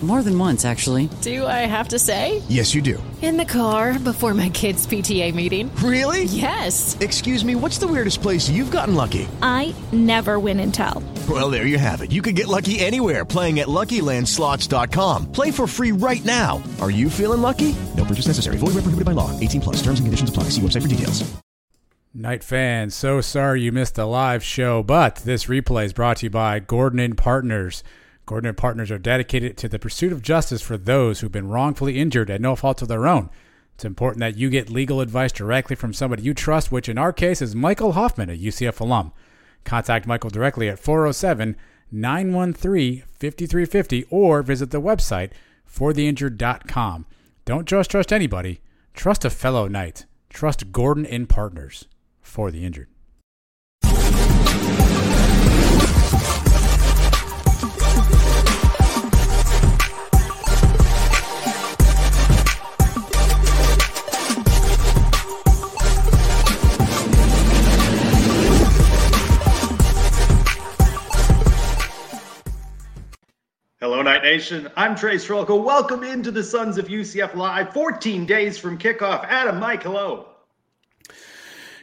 More than once, actually. Do I have to say? Yes, you do. In the car before my kids' PTA meeting. Really? Yes. Excuse me, what's the weirdest place you've gotten lucky? I never win and tell. Well, there you have it. You can get lucky anywhere playing at LuckyLandSlots.com. Play for free right now. Are you feeling lucky? No purchase necessary. Void where prohibited by law. 18 plus. Terms and conditions apply. See website for details. Knight fans, so sorry you missed the live show, but this replay is brought to you by Gordon and Partners. Gordon and Partners are dedicated to the pursuit of justice for those who've been wrongfully injured at no fault of their own. It's important that you get legal advice directly from somebody you trust, which in our case is Michael Hoffman, a UCF alum. Contact Michael directly at 407 913 5350 or visit the website fortheinjured.com. Don't just trust anybody, trust a fellow knight. Trust Gordon and Partners for the injured. Hello, Knight Nation. I'm Trace Trylko. Welcome into the Sons of UCF Live. 14 days from kickoff. Adam, Mike, hello.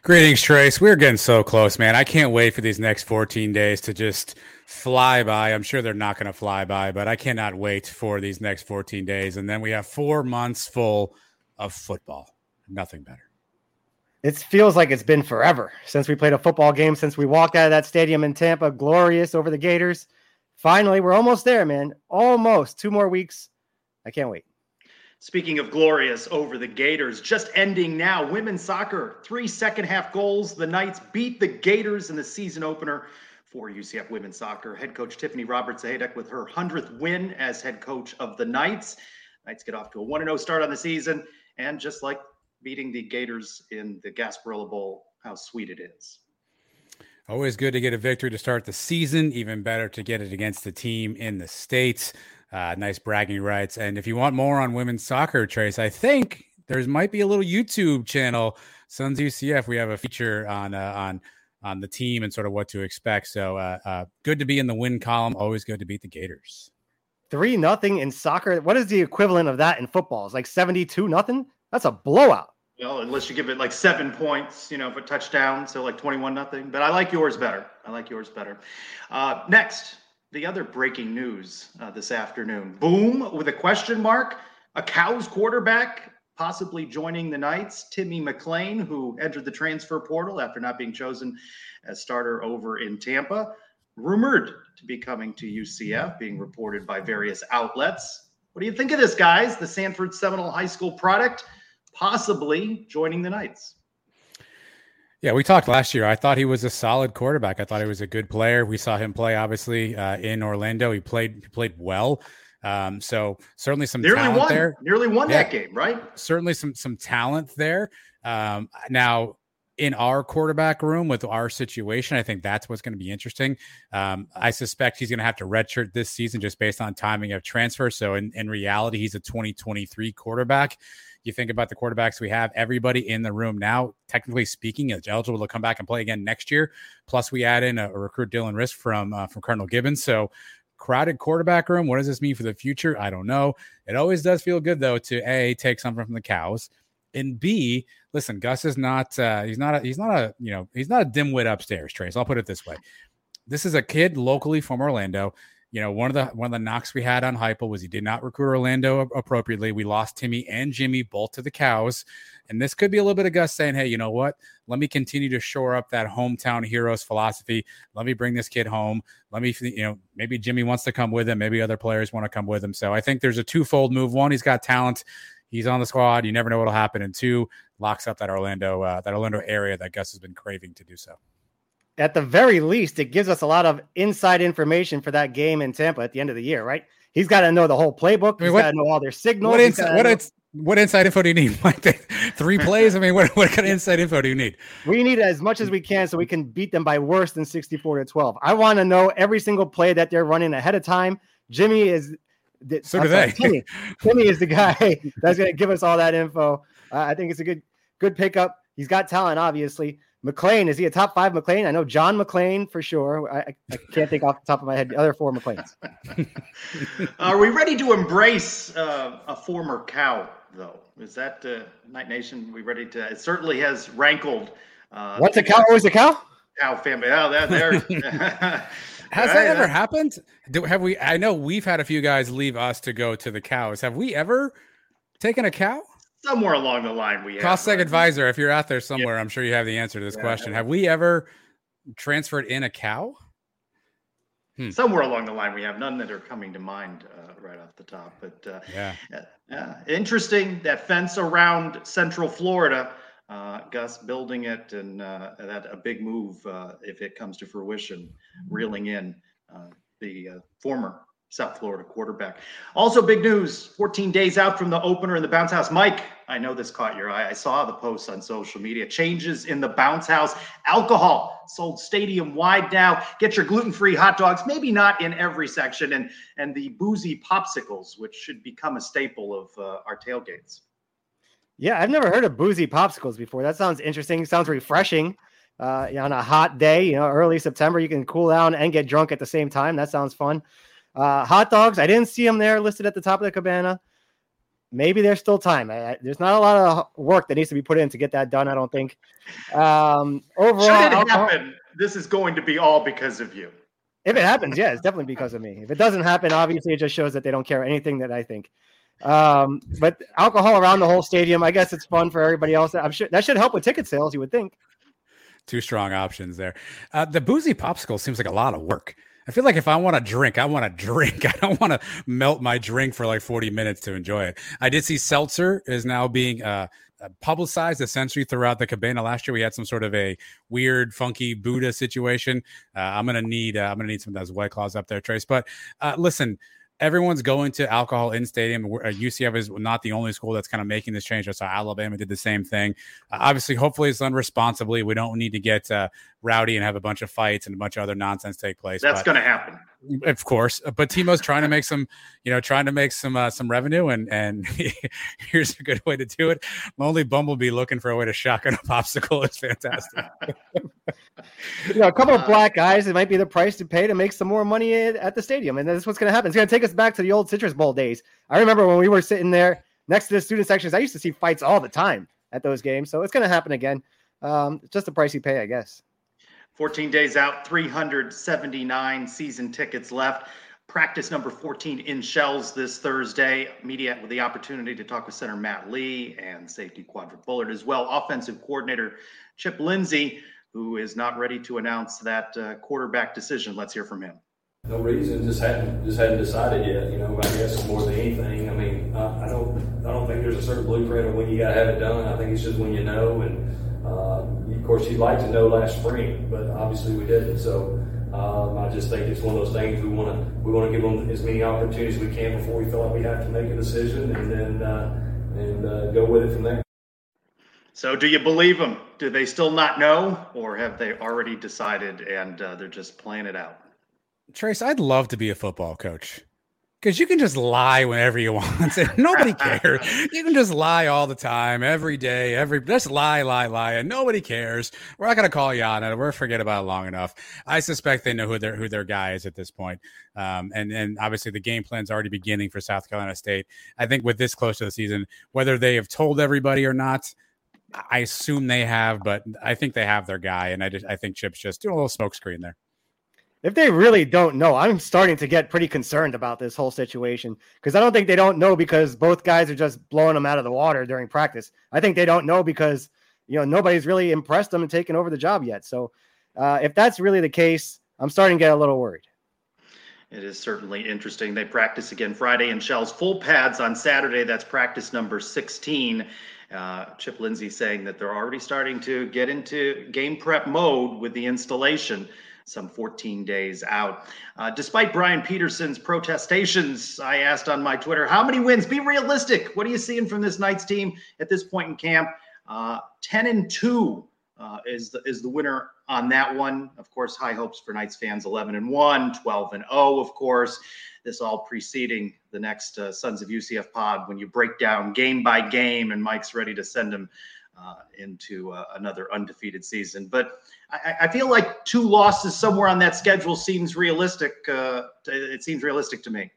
Greetings, Trace. We're getting so close, man. I can't wait for these next 14 days to just fly by. I'm sure they're not going to fly by, but I cannot wait for these next 14 days. And then we have four months full of football. Nothing better. It feels like it's been forever since we played a football game, since we walked out of that stadium in Tampa, glorious over the Gators. Finally, we're almost there, man. Almost two more weeks. I can't wait. Speaking of glorious over the Gators, just ending now. Women's soccer, three second half goals. The Knights beat the Gators in the season opener for UCF women's soccer. Head coach Tiffany Roberts Sahaydak with her 100th win as head coach of the Knights. Knights get off to a 1 0 start on the season. And just like beating the Gators in the Gasparilla Bowl, how sweet it is. Always good to get a victory to start the season. Even better to get it against the team in the States. Uh, nice bragging rights. And if you want more on women's soccer, Trace, I think there's might be a little YouTube channel, Suns UCF. We have a feature on uh, on on the team and sort of what to expect. So uh, uh, good to be in the win column. Always good to beat the Gators. Three nothing in soccer. What is the equivalent of that in football? It's like seventy two nothing. That's a blowout. Well, unless you give it like seven points, you know, for touchdown, so like twenty-one nothing. But I like yours better. I like yours better. Uh, next, the other breaking news uh, this afternoon: boom with a question mark. A Cows quarterback possibly joining the Knights. Timmy McClain, who entered the transfer portal after not being chosen as starter over in Tampa, rumored to be coming to UCF, being reported by various outlets. What do you think of this, guys? The Sanford Seminole High School product possibly joining the Knights. Yeah, we talked last year. I thought he was a solid quarterback. I thought he was a good player. We saw him play obviously uh, in Orlando. He played he played well. Um, so certainly some nearly talent won, there. Nearly won Yeah. that game, right? Certainly some some talent there. Um, now in our quarterback room with our situation, I think that's what's going to be interesting. Um, I suspect he's going to have to redshirt this season just based on timing of transfer. So in, in reality, he's a 2023 quarterback. You think about the quarterbacks we have, everybody in the room now, technically speaking, is eligible to come back and play again next year. Plus, we add in a, a recruit Dylan Rizk from uh, from Cardinal Gibbons. So crowded quarterback room. What does this mean for the future? I don't know. It always does feel good though to a take something from the cows, and b listen. Gus is not. Uh, he's not. A, he's not a. You know. He's not a dimwit upstairs. Trace. I'll put it this way. This is a kid locally from Orlando. You know, one of the one of the knocks we had on Heupel was he did not recruit Orlando appropriately. We lost Timmy and Jimmy both to the cows, and this could be a little bit of Gus saying, "Hey, you know what? Let me continue to shore up that hometown heroes philosophy. Let me bring this kid home. Let me, you know, maybe Jimmy wants to come with him. Maybe other players want to come with him. So I think there's a twofold move. One, he's got talent. he's on the squad. You never know what'll happen. And two, locks up that Orlando uh, that Orlando area that Gus has been craving to do so. At the very least, it gives us a lot of inside information for that game in Tampa at the end of the year, right? He's got to know the whole playbook. I mean, he's got to know all their signals. What, ins- what, know- what inside info do you need? Like three plays? I mean, what, what kind of inside info do you need? We need as much as we can so we can beat them by worse than 64 to 12. I want to know every single play that they're running ahead of time. Jimmy is so do they. Timmy, Timmy is the guy that's going to give us all that info. Uh, I think it's a good good pickup. He's got talent, obviously. McClain, is he a top five McClain? I know John McClain for sure. I, I can't think off the top of my head the other four McClains. Are we ready to embrace uh, a former cow, though? Is that uh, Knight Nation? We ready to? It certainly has rankled. Uh, What's a cow? Always a cow? Cow family. Oh, that there. Has right, that ever happened? Do, have we? I know we've had a few guys leave us to go to the cows. Have we ever taken a cow? Somewhere along the line we have. Seg advisor, if you're out there somewhere, yeah. I'm sure you have the answer to this yeah, question. Have we ever transferred in a cow? Hmm. Somewhere along the line, we have none that are coming to mind uh, right off the top. But uh, yeah, uh, interesting that fence around Central Florida. Uh, Gus building it, and uh, that a big move uh, if it comes to fruition, reeling in the former South Florida quarterback. Also, big news 14 days out from the opener in the bounce house. Mike, I know this caught your eye. I saw the posts on social media. Changes in the bounce house. Alcohol sold stadium wide now. Get your gluten free hot dogs, maybe not in every section, and, and the boozy popsicles, which should become a staple of uh, our tailgates. Yeah, I've never heard of boozy popsicles before. That sounds interesting. Sounds refreshing. Uh, on a hot day, you know, early September, you can cool down and get drunk at the same time. That sounds fun. Uh, hot dogs, I didn't see them there listed at the top of the cabana. Maybe there's still time. I, there's not a lot of work that needs to be put in to get that done. I don't think. Um, overall, should it happen, this is going to be all because of you. If it happens, yeah, it's definitely because of me. If it doesn't happen, obviously, it just shows that they don't care anything that I think. Um, but alcohol around the whole stadium, I guess it's fun for everybody else. I'm sure that should help with ticket sales. You would think. Two strong options there. Uh, the boozy popsicle seems like a lot of work. I feel like if I want to drink, I want to drink. I don't want to melt my drink for like 40 minutes to enjoy it. I did see seltzer is now being uh, uh, publicized essentially throughout the cabana last year we had some sort of a weird funky buddha situation uh, i'm gonna need uh, i'm gonna need some of those white claws up there trace but uh, listen everyone's going to alcohol in stadium. UCF uh, is not the only school that's kind of making this change. I saw Alabama did the same thing. Uh, obviously, hopefully it's done responsibly. We don't need to get uh, rowdy and have a bunch of fights and a bunch of other nonsense take place. That's going to happen, of course. But Timo's trying to make some, you know, trying to make some uh, some revenue, and and here's a good way to do it. Lonely Bumblebee looking for a way to shotgun a popsicle is fantastic. you know, a couple of uh, black guys, it might be the price to pay to make some more money at the stadium, and that's what's going to happen. It's going to take us back to the old Citrus Bowl days. I remember when we were sitting there next to the student sections. I used to see fights all the time at those games, so it's going to happen again. Um, just the price you pay, I guess. 14 days out, 379 season tickets left. Practice number 14 in Shells this Thursday. Media with the opportunity to talk with center Matt Lee and safety Quadric Bullard as well. Offensive coordinator Chip Lindsey, who is not ready to announce that uh, quarterback decision. Let's hear from him. No reason, just hadn't just hadn't decided yet. You know, I guess more than anything. I mean, I, I don't I don't think there's a certain blueprint of when you got to have it done. I think it's just when you know and uh, of course, you'd like to know last spring, but obviously we didn't. So um, I just think it's one of those things we want to we want to give them as many opportunities as we can before we feel like we have to make a decision, and then uh, and uh, go with it from there. So, do you believe them? Do they still not know, or have they already decided and uh, they're just playing it out? Trace, I'd love to be a football coach because you can just lie whenever you want and nobody cares. you can just lie all the time, every day, every just lie, lie, lie, and nobody cares. We're not gonna call you on it. We're forget about it long enough. I suspect they know who their who their guy is at this point. Um, and and obviously the game plan's already beginning for South Carolina State. I think with this close to the season, whether they have told everybody or not. I assume they have, but I think they have their guy, and I just I think Chip's just doing a little smokescreen there if they really don't know, I'm starting to get pretty concerned about this whole situation because I don't think they don't know because both guys are just blowing them out of the water during practice. I think they don't know because you know nobody's really impressed them and taken over the job yet. So uh, if that's really the case, I'm starting to get a little worried. It is certainly interesting. They practice again Friday in Shells full pads on Saturday. That's practice number 16. Uh, Chip Lindsey saying that they're already starting to get into game prep mode with the installation some 14 days out. Uh, despite Brian Peterson's protestations, I asked on my Twitter, how many wins? Be realistic. What are you seeing from this Knights team at this point in camp? Uh, 10 and 2 uh, is the is the winner on that one. Of course, high hopes for Knights fans 11 and 1, 12 and 0, of course. This all preceding the next uh, Sons of UCF pod when you break down game by game and Mike's ready to send them uh, into uh, another undefeated season. But I, I, feel like two losses somewhere on that schedule seems realistic. Uh, it seems realistic to me.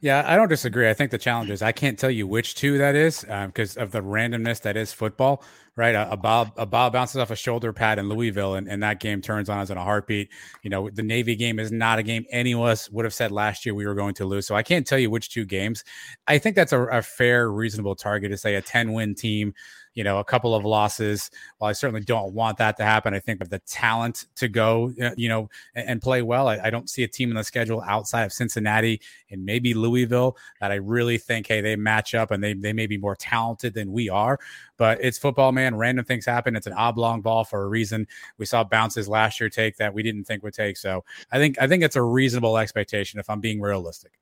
Yeah, I don't disagree. I think the challenge is I can't tell you which two that is because um, of the randomness that is football, right? A, a, ball a ball bounces off a shoulder pad in Louisville, and, and that game turns on us in a heartbeat. You know, the Navy game is not a game any of us would have said last year we were going to lose. So I can't tell you which two games. I think that's a, a fair, reasonable target to say a 10 win team you know, a couple of losses. While I certainly don't want that to happen, I think of the talent to go, you know, and, and play well. I, I, don't see a team in the schedule outside of Cincinnati and maybe Louisville that I really think, hey, they match up and they they may be more talented than we are. But it's football, man. Random things happen. It's an oblong ball for a reason. We saw bounces last year take that we didn't think would take. So I think I think it's a reasonable expectation if I'm being realistic.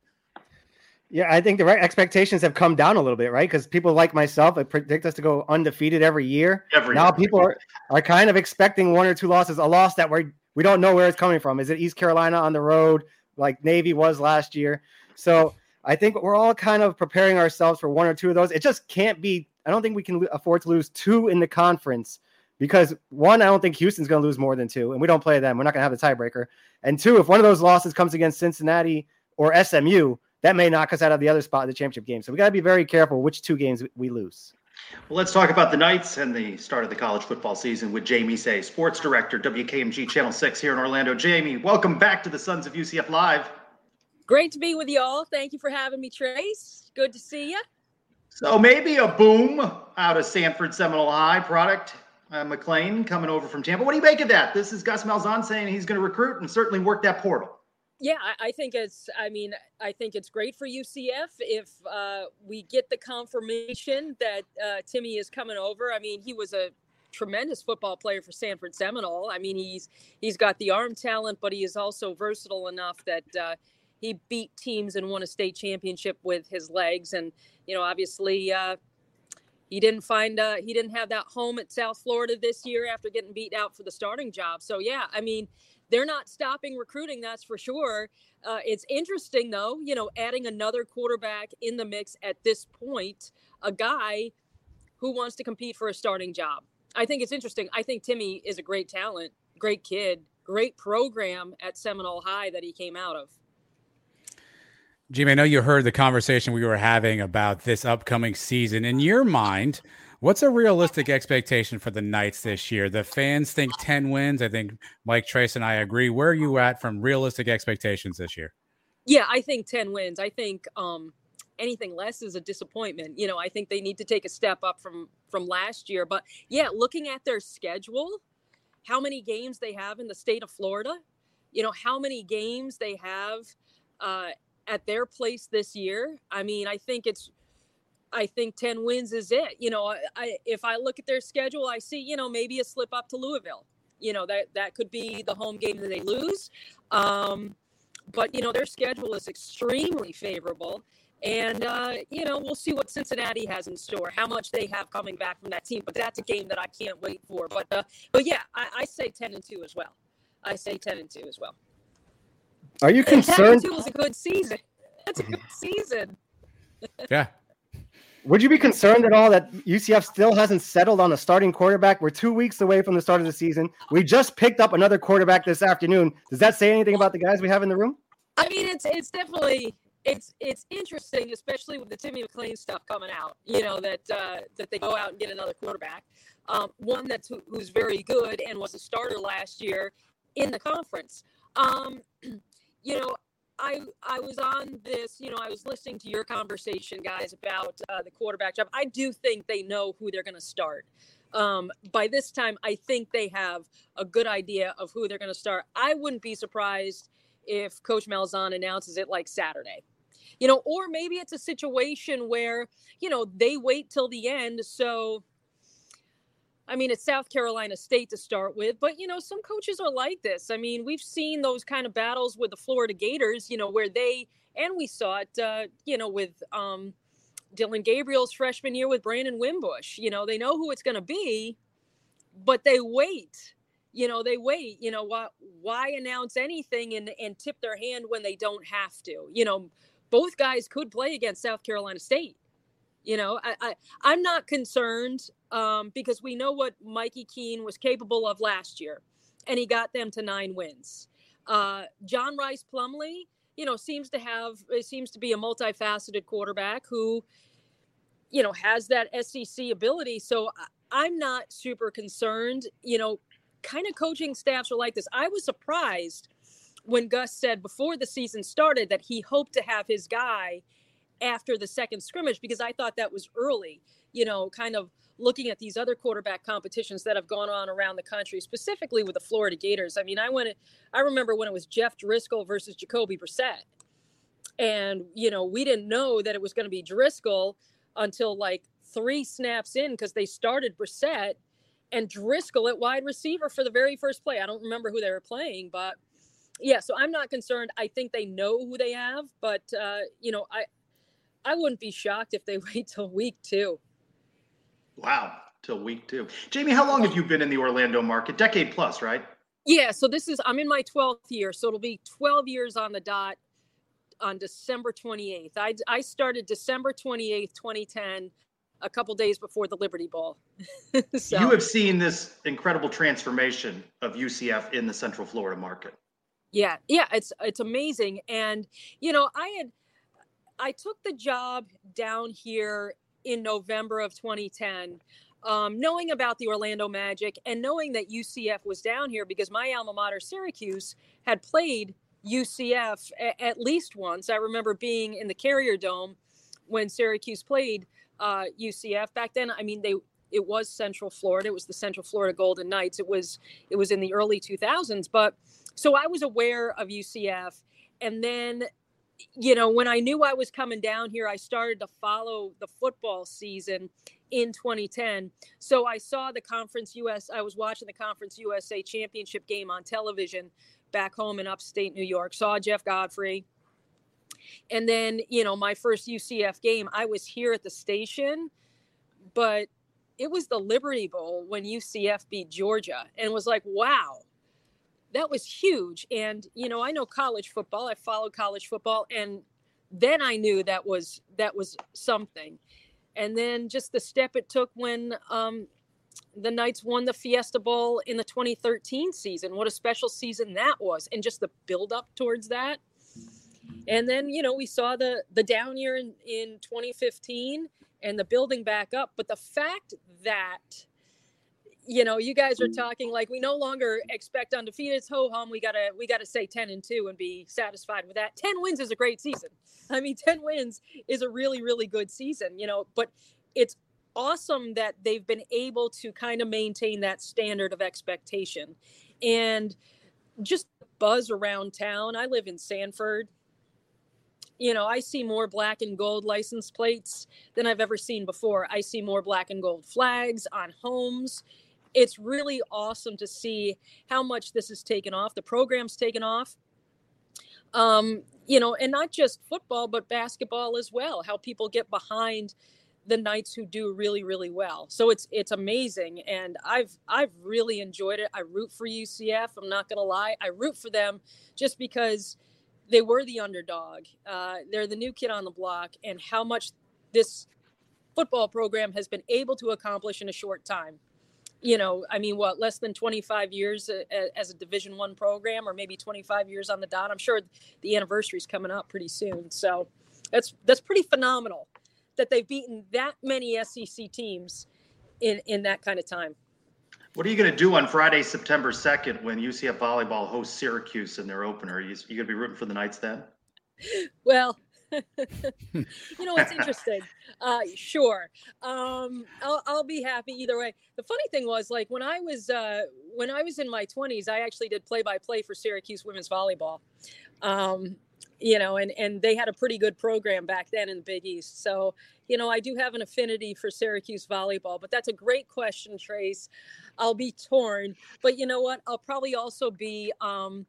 Yeah, I think the right expectations have come down a little bit, right? Because people like myself predict us to go undefeated every year. Every now year. people are, are kind of expecting one or two losses, a loss that we we don't know where it's coming from. Is it East Carolina on the road, like Navy was last year? So I think we're all kind of preparing ourselves for one or two of those. It just can't be. I don't think we can afford to lose two in the conference because one, I don't think Houston's going to lose more than two, and we don't play them. We're not going to have the tiebreaker. And two, if one of those losses comes against Cincinnati or SMU, that may knock us out of the other spot in the championship game. So we got to be very careful which two games we lose. Well, let's talk about the Knights and the start of the college football season with Jamie Seh, sports director, WKMG Channel 6 here in Orlando. Jamie, welcome back to the Sons of UCF Live. Great to be with you all. Thank you for having me, Trace. Good to see you. So maybe a boom out of Sanford Seminole High product. Uh, McClain coming over from Tampa. What do you make of that? This is Gus Malzahn saying he's going to recruit and certainly work that portal. Yeah, I, think it's. I mean, I think it's great for UCF if uh, we get the confirmation that uh, Timmy is coming over. I mean, he was a tremendous football player for Sanford Seminole. I mean, he's he's got the arm talent, but he is also versatile enough that uh, he beat teams and won a state championship with his legs. And you know, obviously, uh, he didn't find uh, he didn't have that home at South Florida this year after getting beat out for the starting job. So yeah, I mean they're not stopping recruiting, that's for sure. Uh, it's interesting, though, you know, adding another quarterback in the mix at this point, a guy who wants to compete for a starting job. I think it's interesting. I think Timmy is a great talent, great kid, great program at Seminole High that he came out of. Jim, I know you heard the conversation we were having about this upcoming season. In your mind, What's a realistic expectation for the Knights this year? The fans think 10 wins. I think Mike Trace and I agree. Where are you at from realistic expectations this year? Yeah, I think 10 wins. I think um, anything less is a disappointment. You know, I think they need to take a step up from from last year. But yeah, looking at their schedule, how many games they have in the state of Florida, you know, how many games they have uh, at their place this year. I mean, I think it's I think 10 wins is it. You know, I if I look at their schedule, I see, you know, maybe a slip up to Louisville. You know, that that could be the home game that they lose. Um, but you know, their schedule is extremely favorable. And uh, you know, we'll see what Cincinnati has in store, how much they have coming back from that team. But that's a game that I can't wait for. But uh, but yeah, I, I say ten and two as well. I say ten and two as well. Are you concerned? Ten and two a good season. That's a good season. yeah, would you be concerned at all that UCF still hasn't settled on a starting quarterback? We're two weeks away from the start of the season. We just picked up another quarterback this afternoon. Does that say anything about the guys we have in the room? I mean, it's it's definitely it's it's interesting, especially with the Timmy McClain stuff coming out. You know that uh, that they go out and get another quarterback, um, one that's who, who's very good and was a starter last year in the conference. Um, you know, I I was on this, you know, I was listening to your conversation, guys, about uh, the quarterback job. I do think they know who they're going to start. Um, by this time, I think they have a good idea of who they're going to start. I wouldn't be surprised if Coach Malzahn announces it like Saturday. You know, or maybe it's a situation where, you know, they wait till the end. So, I mean, it's South Carolina State to start with, but, you know, some coaches are like this. I mean, we've seen those kind of battles with the Florida Gators, you know, where they, and we saw it, uh, you know, with um, Dillon Gabriel's freshman year with Brandon Wimbush. You know, they know who it's going to be, but they wait you know they wait you know why why announce anything and and tip their hand when they don't have to you know both guys could play against south carolina state you know i, I i'm not concerned um, because we know what mikey keene was capable of last year and he got them to nine wins uh, john Rhys Plumlee, you know seems to have it seems to be a multifaceted quarterback who you know has that sec ability so i'm not super concerned you know kind of coaching staffs are like this. I was surprised when Gus said before the season started that he hoped to have his guy after the second scrimmage because I thought that was early, you know, kind of looking at these other quarterback competitions that have gone on around the country, specifically with the Florida Gators. I mean, I went, I remember when it was Jeff Driskel versus Jacoby Brissett. And, you know, we didn't know that it was going to be Driskel until like three snaps in because they started Brissett and Driskel at wide receiver for the very first play. I don't remember who they were playing, but yeah, so I'm not concerned. I think they know who they have, but uh, you know, I I wouldn't be shocked if they wait till week two. Wow, till week two. Jamie, how long have you been in the Orlando market? Decade plus, right? Yeah, so this is I'm in my 12th year, so it'll be 12 years on the dot on December 28th. I I started December 28th, 2010 a couple days before the Liberty Bowl. so, you have seen this incredible transformation of UCF in the Central Florida market. Yeah, yeah, it's it's amazing. And you know, I had I took the job down here in November of 2010. Um, knowing about the Orlando Magic and knowing that UCF was down here because my alma mater, Syracuse, had played UCF a- at least once. I remember being in the Carrier Dome when Syracuse played uh, UCF back then. I mean, they it was Central Florida. It was the Central Florida Golden Knights. It was it was in the early 2000s. But so I was aware of UCF, and then you know when I knew I was coming down here, I started to follow the football season in 2010. So I saw the Conference US. I was watching the Conference USA championship game on television back home in upstate New York. Saw Jeff Godfrey and then, you know, my first UCF game, I was here at the station, but it was the Liberty Bowl when UCF beat Georgia and was like, wow, that was huge. And, you know, I know college football, I followed college football, and then I knew that was that was something. And then just the step it took when um, the Knights won the Fiesta Bowl in the 2013 season. What a special season that was. And just the build up towards that and then you know we saw the the down year in, in 2015 and the building back up but the fact that you know you guys are mm. talking like we no longer expect undefeated. Ho hum we gotta we gotta say 10 and 2 and be satisfied with that. 10 wins is a great season. I mean 10 wins is a really really good season you know but it's awesome that they've been able to kind of maintain that standard of expectation. And just buzz around town i live in sanford. You know, I see more black and gold license plates than I've ever seen before. I see more black and gold flags on homes. It's really awesome to see how much this has taken off. The program's taken off. Um, you know, and not just football, but basketball as well. How people get behind the Knights who do really, really well. So it's it's amazing, and I've I've really enjoyed it. I root for UCF. I'm not gonna lie, I root for them just because they were the underdog. Uh, they're the new kid on the block, and how much this football program has been able to accomplish in a short time. You know, I mean, what less than 25 years uh, as a Division One program, or maybe 25 years on the dot. I'm sure the anniversary is coming up pretty soon. So that's that's pretty phenomenal that they've beaten that many SEC teams in in that kind of time. What are you going to do on Friday, September 2nd, when UCF volleyball hosts Syracuse in their opener? Are you, you going to be rooting for the Knights then? Well, you know, it's interesting. Uh, sure. Um, I'll, I'll be happy either way. The funny thing was, like when I was uh, when I was in my twenties, I actually did play by play for Syracuse women's volleyball. Um, you know, and and they had a pretty good program back then in the Big East. So, you know, I do have an affinity for Syracuse volleyball. But that's a great question, Trace. I'll be torn, but you know what? I'll probably also be. Um,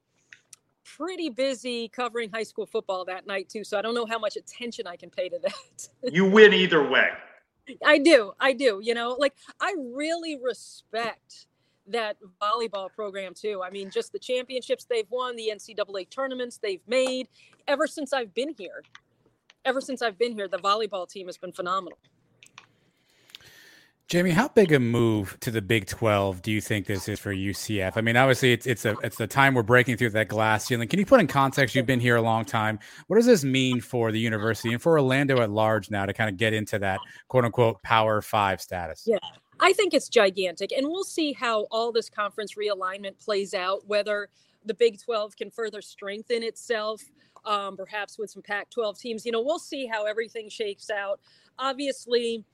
pretty busy covering high school football that night too so i don't know how much attention i can pay to that. You win either way. I do i do you know? Like i really respect that volleyball program too. I mean just the championships they've won the ncaa tournaments they've made ever since i've been here ever since i've been here the volleyball team has been phenomenal Jamie, how big a move to the Big 12 do you think this is for UCF? I mean, obviously it's it's a it's the time we're breaking through that glass ceiling. Can you put in context? You've been here a long time. What does this mean for the university and for Orlando at large now to kind of get into that quote unquote Power Five status? Yeah, I think it's gigantic, and we'll see how all this conference realignment plays out. Whether the Big 12 can further strengthen itself, um, perhaps with some Pac-12 teams. You know, we'll see how everything shakes out. Obviously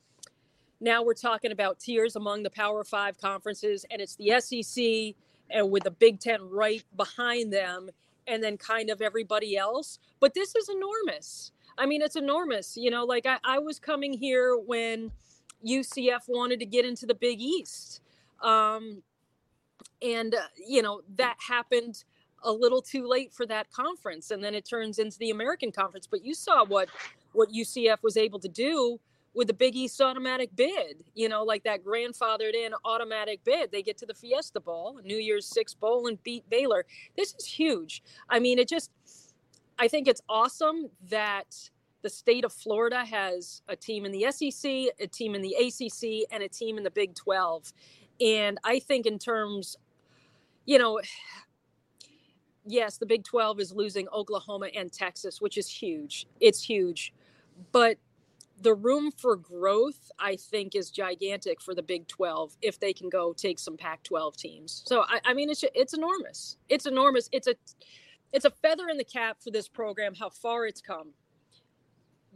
now we're talking about tiers among the Power Five conferences, and it's the SEC and with the Big Ten right behind them, and then kind of everybody else. But this is enormous. I mean, it's enormous. You know, like I, I was coming here when UCF wanted to get into the Big East. Um, and, uh, you know, that happened a little too late for that conference. And then it turns into the American Conference. But you saw what, what UCF was able to do with the Big East automatic bid, you know, like that grandfathered in automatic bid. They get to the Fiesta Bowl, New Year's Six Bowl, and beat Baylor. This is huge. I mean, it just, I think it's awesome that the state of Florida has a team in the SEC, a team in the ACC, and a team in the Big 12. And I think, in terms, you know, yes, the Big 12 is losing Oklahoma and Texas, which is huge. It's huge. But the room for growth, I think, is gigantic for the Big 12 if they can go take some Pac 12 teams. So, I, I mean, it's, it's enormous. It's enormous. It's a, it's a feather in the cap for this program, how far it's come.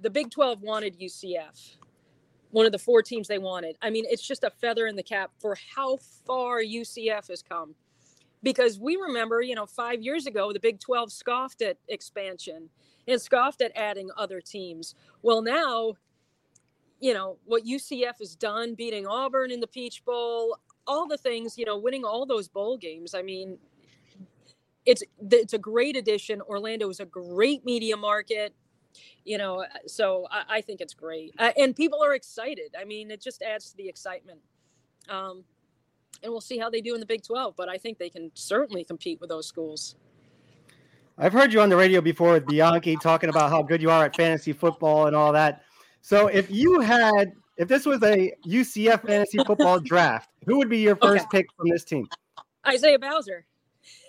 The Big 12 wanted UCF, one of the four teams they wanted. I mean, it's just a feather in the cap for how far UCF has come. Because we remember, you know, five years ago, the Big 12 scoffed at expansion and scoffed at adding other teams. Well, now you know what UCF has done, beating Auburn in the Peach Bowl, all the things, you know, winning all those bowl games. I mean, it's it's a great addition. Orlando is a great media market, you know, so I, I think it's great, uh, and people are excited. I mean, it just adds to the excitement. Um, and we'll see how they do in the Big 12, but I think they can certainly compete with those schools. I've heard you on the radio before with Bianchi talking about how good you are at fantasy football and all that. So if you had, if this was a UCF fantasy football draft, who would be your first okay. pick from this team? Isaiah Bowser.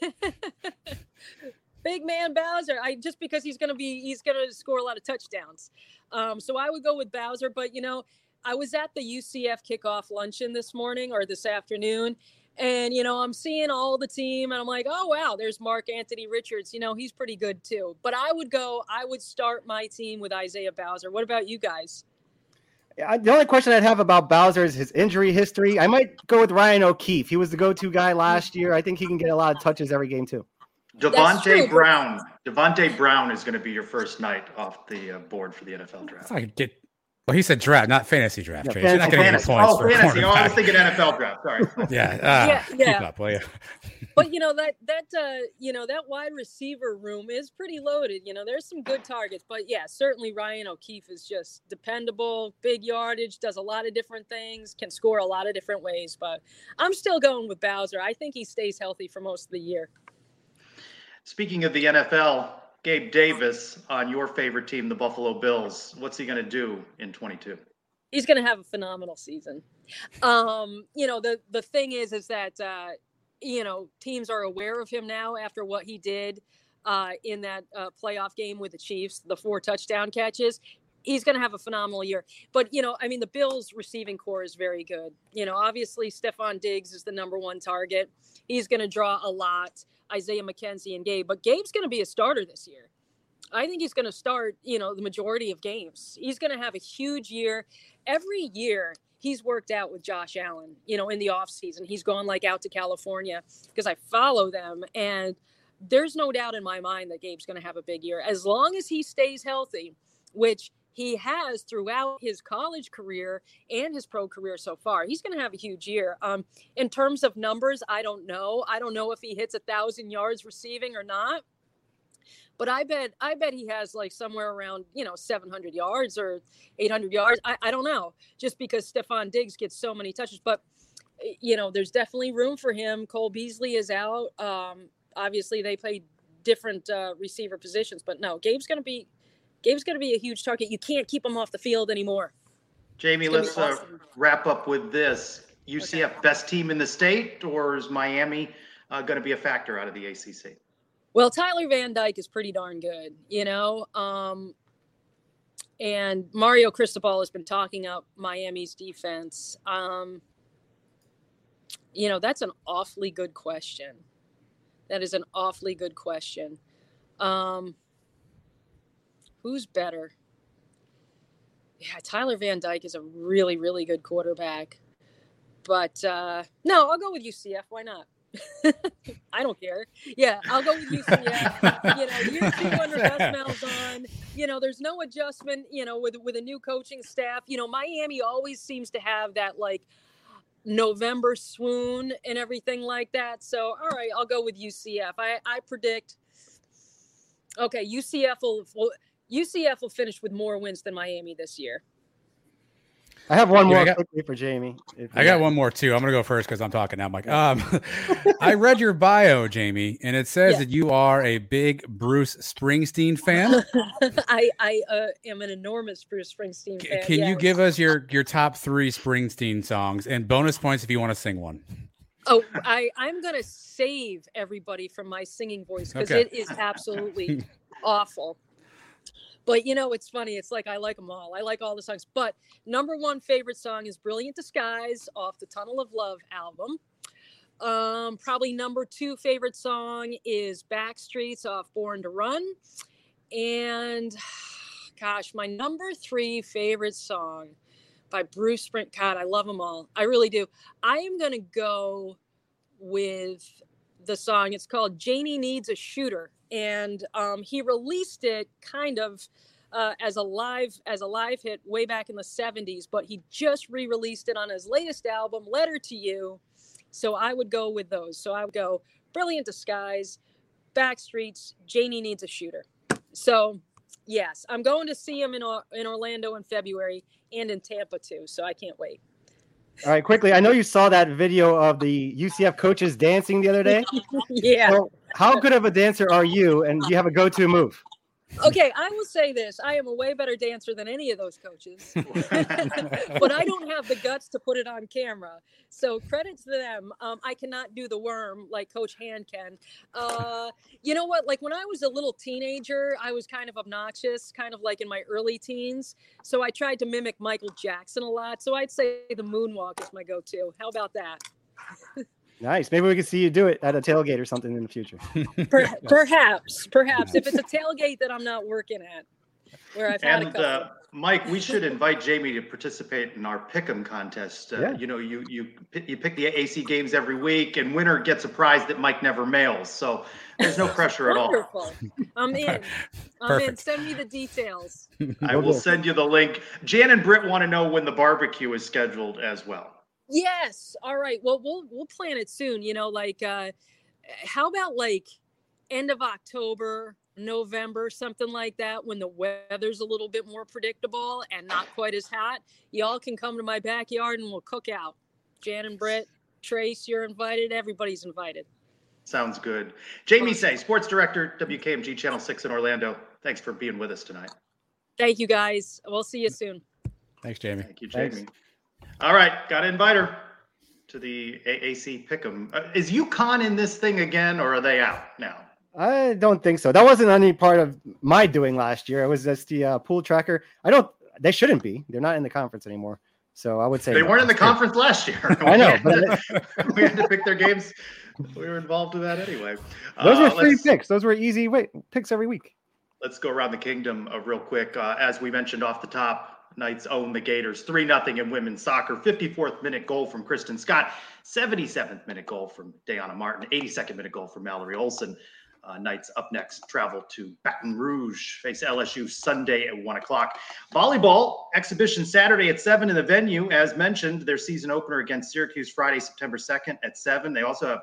Big man Bowser. I just because he's gonna be he's gonna score a lot of touchdowns. Um, so I would go with Bowser. But you know, I was at the UCF kickoff luncheon this morning or this afternoon, and you know, I'm seeing all the team, and I'm like, oh wow, there's Mark Anthony Richards. You know, he's pretty good too. But I would go, I would start my team with Isaiah Bowser. What about you guys? The only question I'd have about Bowser is his injury history. I might go with Ryan O'Keefe. He was the go-to guy last year. I think he can get a lot of touches every game too. Davonte Brown. Davonte Brown is going to be your first night off the uh, board for the NFL draft. I get well, he said draft, not fantasy draft. Yeah, fantasy, You're not fantasy. Oh, fantasy. Oh, I was thinking NFL draft. Sorry. yeah, uh, yeah, yeah. Up, you? but you know that that uh, you know that wide receiver room is pretty loaded. You know, there's some good targets, but yeah, certainly Ryan O'Keefe is just dependable, big yardage, does a lot of different things, can score a lot of different ways. But I'm still going with Bowser. I think he stays healthy for most of the year. Speaking of the NFL, Gabe Davis on your favorite team, the Buffalo Bills. What's he going to do in 22? He's going to have a phenomenal season. Um, you know, the the thing is, is that uh, you know teams are aware of him now after what he did uh, in that uh, playoff game with the Chiefs, the four touchdown catches. He's going to have a phenomenal year. But, you know, I mean, the Bills receiving core is very good. You know, obviously, Stefon Diggs is the number one target. He's going to draw a lot. Isaiah McKenzie and Gabe, but Gabe's going to be a starter this year. I think he's going to start, you know, the majority of games. He's going to have a huge year. Every year he's worked out with Josh Allen, you know, in the offseason. He's gone like out to California because I follow them. And there's no doubt in my mind that Gabe's going to have a big year as long as he stays healthy, which he has throughout his college career and his pro career so far. He's going to have a huge year. Um, in terms of numbers, I don't know. I don't know if he hits a thousand yards receiving or not but I bet I bet he has like somewhere around you know 700 yards or 800 yards. I, I don't know, just because Stefon Diggs gets so many touches. But eh, you know, there's definitely room for him. Cole Beasley is out. Um, obviously, they play different uh, receiver positions, but no, Gabe's going to be Gabe's going to be a huge target. You can't keep him off the field anymore. Jamie, let's uh, awesome. uh, wrap up with this. UCF okay. best team in the state, or is Miami uh, going to be a factor out of the ACC? Well, Tyler Van Dyke is pretty darn good, you know. Um, and Mario Cristobal has been talking up Miami's defense. Um, you know, that's an awfully good question. That is an awfully good question. Um, who's better? Yeah, Tyler Van Dyke is a really, really good quarterback. But uh, no, I'll go with UCF. Why not? I don't care. Yeah, I'll go with UCF. you know, year two under Gus Malzahn. You know, there's no adjustment. You know, with with a new coaching staff. You know, Miami always seems to have that like November swoon and everything like that. So, all right, I'll go with UCF. I I predict. Okay, UCF will, will UCF will finish with more wins than Miami this year. I have one more got, for Jamie. I got one more too. I'm gonna go first because I'm talking now, Mike. Um, I read your bio, Jamie, and it says yeah. that you are a big Bruce Springsteen fan. I I uh, am an enormous Bruce Springsteen fan. Can you give us your your top three Springsteen songs and bonus points if you want to sing one? Oh, I I'm gonna save everybody from my singing voice because okay. it is absolutely awful. But you know, it's funny. It's like I like them all. I like all the songs. But number one favorite song is "Brilliant Disguise" off the Tunnel of Love album. Um, probably number two favorite song is Backstreets off Born to Run. And gosh, my number three favorite song by Bruce Sprint. God, I love them all. I really do. I am going to go with the song. It's called Janie Needs a Shooter and um, he released it kind of uh, as a live as a live hit way back in the 70s but he just re-released it on his latest album letter to you so i would go with those so i would go brilliant disguise backstreets janie needs a shooter so yes i'm going to see him in, in orlando in february and in tampa too so i can't wait all right, quickly. I know you saw that video of the UCF coaches dancing the other day. yeah. So how good of a dancer are you? And do you have a go-to move? okay, I will say this: I am a way better dancer than any of those coaches, but I don't have the guts to put it on camera. So credit to them. Um, I cannot do the worm like Coach Hand can. Uh, you know what? Like when I was a little teenager, I was kind of obnoxious, kind of like in my early teens. So I tried to mimic Michael Jackson a lot. So I'd say the moonwalk is my go-to. How about that? Nice. Maybe we can see you do it at a tailgate or something in the future. per- perhaps, perhaps if it's a tailgate that I'm not working at, where I've had and, a couple. Uh, Mike, we should invite Jamie to participate in our pick'em contest. Uh, yeah. You know, you you you pick the AC games every week, and winner gets a prize that Mike never mails. So there's no pressure at all. Wonderful. I'm in. I'm Perfect. in. Send me the details. I will send you the link. Jan and Britt want to know when the barbecue is scheduled as well. Yes. All right. Well, we'll we'll plan it soon. You know, like uh how about like end of October, November, something like that, when the weather's a little bit more predictable and not quite as hot. Y'all can come to my backyard and we'll cook out. Jan and Britt, Trace, you're invited. Everybody's invited. Sounds good. Jamie Seh, sports director, WKMG Channel 6 in Orlando. Thanks for being with us tonight. Thank you, guys. We'll see you soon. Thanks, Jamie. Thank you, Jamie. Thanks. All right, got to invite her to the AAC Pick'em. Uh, is UConn in this thing again, or are they out now? I don't think so. That wasn't any part of my doing last year. It was just the uh, pool tracker. I don't. They shouldn't be. They're not in the conference anymore. So I would say they no. weren't in the conference last year. I know. We had, to, we had to pick their games. We were involved in that anyway. Those uh, were free picks. Those were easy wait, picks every week. let's go around the kingdom uh, real quick. Uh, as we mentioned off the top, Knights own the Gators 3 0 in women's soccer. 54th minute goal from Kristen Scott, 77th minute goal from Dayana Martin, 82nd minute goal from Mallory Olson. Uh, Knights up next travel to Baton Rouge, face LSU Sunday at 1 o'clock. Volleyball exhibition Saturday at 7 in the venue. As mentioned, their season opener against Syracuse Friday, September 2nd at 7. They also have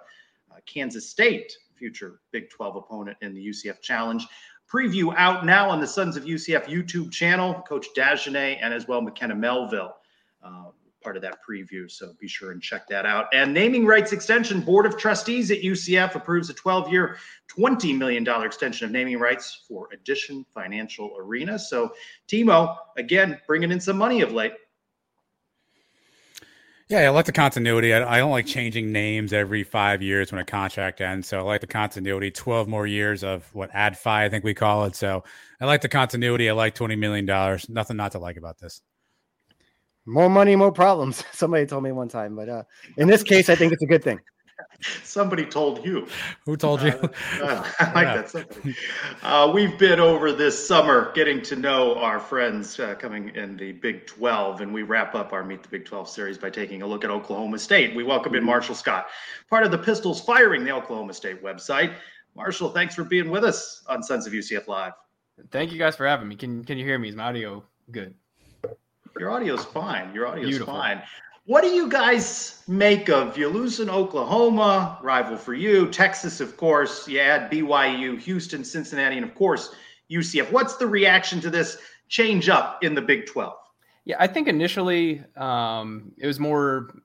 uh, Kansas State, future Big 12 opponent in the UCF Challenge. Preview out now on the Sons of UCF YouTube channel. Coach Dagenais and as well McKenna Melville. Uh, part of that preview. So be sure and check that out. And naming rights extension board of trustees at UCF approves a 12 year, $20 million extension of naming rights for Addition Financial Arena. So Timo, again, bringing in some money of late. Yeah, I like the continuity. I, I, don't like changing names every five years when a contract ends. So I like the continuity. Twelve more years of what ad fi I think we call it. So I like the continuity. I like twenty million dollars. Nothing not to like about this. More money, more problems. Somebody told me one time, but uh, in this case, I think it's a good thing. Somebody told you. Who told you? Uh, I like yeah. that. Somebody. Uh, we've been over this summer getting to know our friends uh, coming in the Big 12, and we wrap up our Meet the Big 12 series by taking a look at Oklahoma State. We welcome in mm-hmm. Marshall Scott, part of the Pistols firing the Oklahoma State website. Marshall, thanks for being with us on Sons of UCF Live. Thank you guys for having me. Can Can you hear me? Is my audio good? Your audio's fine. Your audio's Beautiful. fine. What do you guys make of you losing Oklahoma, rival for you, Texas, of course. You add BYU, Houston, Cincinnati, and of course UCF. What's the reaction to this change up in the Big 12? Yeah, I think initially um, it was more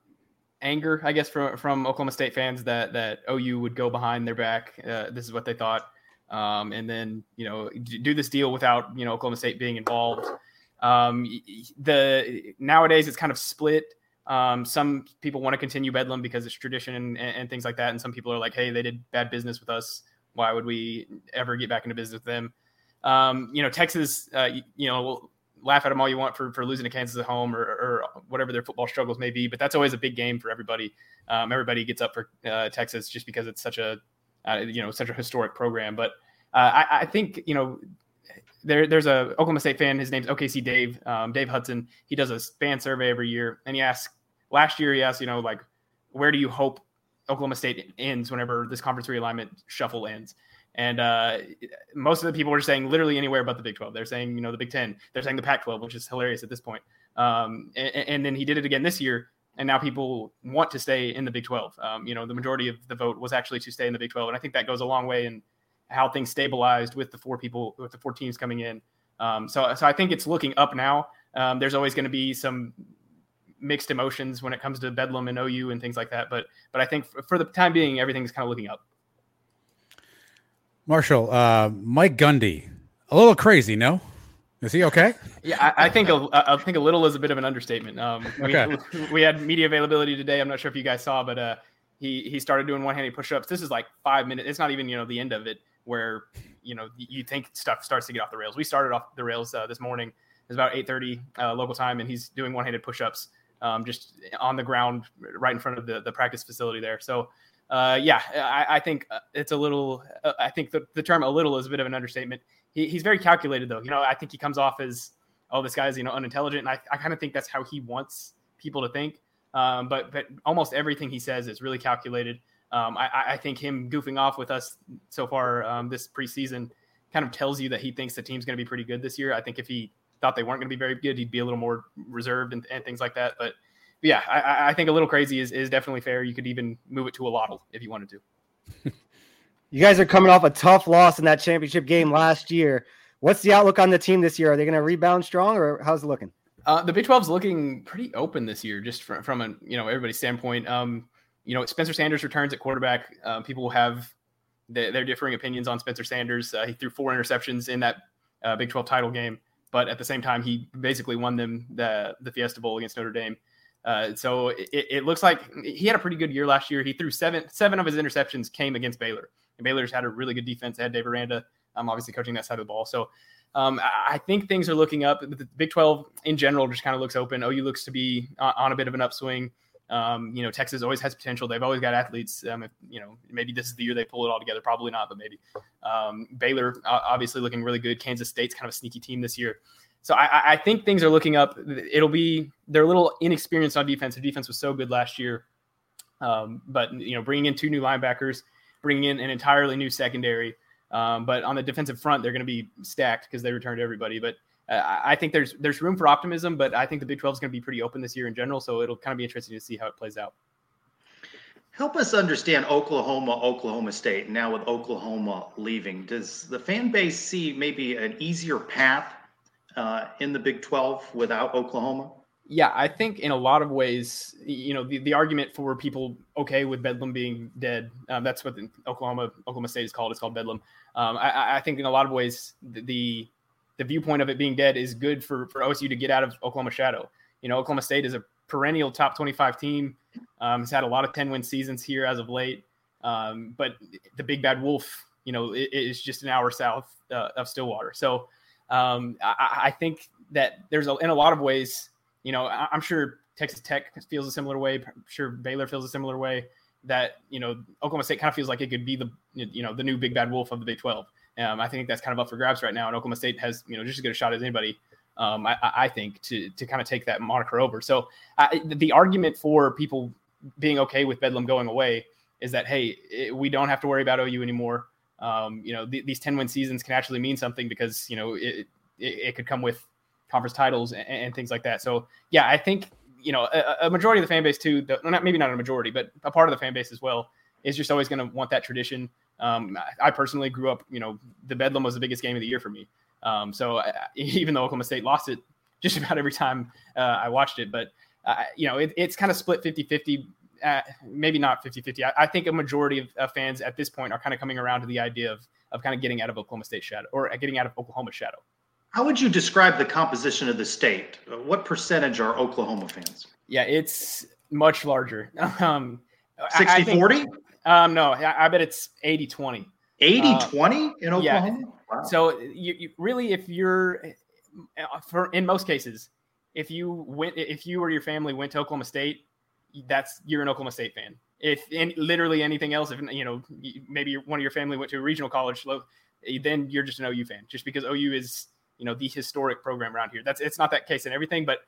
anger, I guess, from from Oklahoma State fans that that OU would go behind their back. Uh, this is what they thought, um, and then you know do this deal without you know Oklahoma State being involved. Um, the nowadays it's kind of split. Um, some people want to continue Bedlam because it's tradition and, and, things like that, and some people are like, "Hey, they did bad business with us. Why would we ever get back into business with them?" Um, you know, Texas. Uh, you, you know, we'll laugh at them all you want for, for losing to Kansas at home or, or whatever their football struggles may be, but that's always a big game for everybody. Um, everybody gets up for uh, Texas just because it's such a uh, you know such a historic program. But uh, I, I, think you know there, there's a Oklahoma State fan. His name's OKC Dave, um, Dave Hudson. He does a fan survey every year, and he asks. Last year, he asked, you know, like, where do you hope Oklahoma State ends whenever this conference realignment shuffle ends? And uh, most of the people were saying literally anywhere but the Big 12. They're saying, you know, the Big 10. They're saying the Pac 12, which is hilarious at this point. Um, and, and, then he did it again this year. And now people want to stay in the Big 12. Um, you know, the majority of the vote was actually to stay in the Big 12. And I think that goes a long way in how things stabilized with the four people, with the four teams coming in. Um, so, so I think it's looking up now. Um, there's always going to be some mixed emotions when it comes to Bedlam and OU and things like that. But, but I think for the time being, everything's kind of looking up. Marshall, uh, Mike Gundy, a little crazy, no? Is he okay? Yeah, I, I think a, I think a little is a bit of an understatement. Um, we, okay. we had media availability today. I'm not sure if you guys saw, but uh, he he started doing one-handed push-ups. This is like five minutes. It's not even you know the end of it where you know you think stuff starts to get off the rails. We started off the rails uh, this morning. It's about 8:30 uh, local time, and he's doing one-handed push-ups um, just on the ground right in front of the the practice facility there. So. Uh, yeah, I, I, think uh, it's a little. Uh, I think the, the term "a little" is a bit of an understatement. He, he's very calculated, though. You know, I think he comes off as, "Oh, this guy's you know unintelligent," and I, I kind of think that's how he wants people to think. Um, but but almost everything he says is really calculated um, I, I, think him goofing off with us so far um, this preseason kind of tells you that he thinks the team's going to be pretty good this year. I think if he thought they weren't going to be very good, he'd be a little more reserved and, and things like that. But, but yeah, I, I, think a little crazy is, is definitely fair. You could even move it to a lottle if you wanted to. you guys are coming off a tough loss in that championship game last year. What's the outlook on the team this year? Are they going to rebound strong, or how's it looking? Uh, the Big 12 is looking pretty open this year, just from, from a you know everybody's standpoint. Um, you know, Spencer Sanders returns at quarterback. Uh, people will have the, their differing opinions on Spencer Sanders. Uh, he threw four interceptions in that uh, Big 12 title game, but at the same time, he basically won them the the Fiesta Bowl against Notre Dame. Uh, so it, it, looks like he had a pretty good year last year. He threw seven seven of his interceptions came against Baylor, and Baylor's had a really good defense. Had Dave Aranda, um, obviously coaching that side of the ball. So um, I think things are looking up. The Big 12 in general just kind of looks open. OU looks to be on a bit of an upswing. Um, you know, Texas always has potential. They've always got athletes. Um, if, you know, maybe this is the year they pull it all together. Probably not, but maybe. Um, Baylor obviously looking really good. Kansas State's kind of a sneaky team this year. So I, I think things are looking up. It'll be they're a little inexperienced on defense. The defense was so good last year, um, but you know, bringing in two new linebackers, bringing in an entirely new secondary. Um, but on the defensive front, they're going to be stacked because they returned everybody. But uh, I think there's there's room for optimism. But I think the Big 12 is going to be pretty open this year in general. So it'll kind of be interesting to see how it plays out. Help us understand Oklahoma, Oklahoma State. Now with Oklahoma leaving, does the fan base see maybe an easier path uh, in the Big 12 without Oklahoma? Yeah, I think in a lot of ways, you know, the, the argument for people okay with Bedlam being dead, um, that's what Oklahoma Oklahoma State is called. It's called Bedlam. Um, I, I, think in a lot of ways, the, the, the viewpoint of it being dead is good for for OSU to get out of Oklahoma shadow. You know, Oklahoma State is a perennial top 25 team. Um, has had a lot of 10 win seasons here as of late. Um, but the big bad wolf, you know, it, it is just an hour south uh, of Stillwater. So um, I, I, think that there's a, in a lot of ways, you know, I, am sure Texas Tech feels a similar way. I'm sure Baylor feels a similar way. That you know, Oklahoma State kind of feels like it could be the you know the new big bad wolf of the Big 12. Um, I think that's kind of up for grabs right now, and Oklahoma State has you know just as good a shot as anybody. Um, I, I, think to to kind of take that moniker over. So I, the argument for people being okay with Bedlam going away is that hey, it, we don't have to worry about OU anymore um, you know, th- these 10 win seasons can actually mean something because, you know, it, it, it could come with conference titles and, and, things like that. So, yeah, I think, you know, a, a majority of the fan base too, the, not, maybe not a majority, but a part of the fan base as well is just always going to want that tradition. Um, I personally grew up, you know, the Bedlam was the biggest game of the year for me. Um, so I, even though Oklahoma State lost it just about every time uh, I watched it, but uh, you know, it, it's kind of split 50 50 uh, maybe not 50 50. I, I, think a majority of uh, fans at this point are kind of coming around to the idea of, of kind of getting out of Oklahoma State shadow or getting out of Oklahoma shadow. How would you describe the composition of the state? What percentage are Oklahoma fans? Yeah, it's much larger. Um, 60 40? Um, no, I, I, bet it's 80 20. 80 uh, 20 in Oklahoma? Yeah. Wow. So, you, you really, if you're, uh, for in most cases, if you went, if you or your family went to Oklahoma State, that's you're an Oklahoma State fan. If in, literally anything else, if you know maybe one of your family went to a regional college, then you're just an OU fan, just because OU is you know the historic program around here. That's it's not that case in everything, but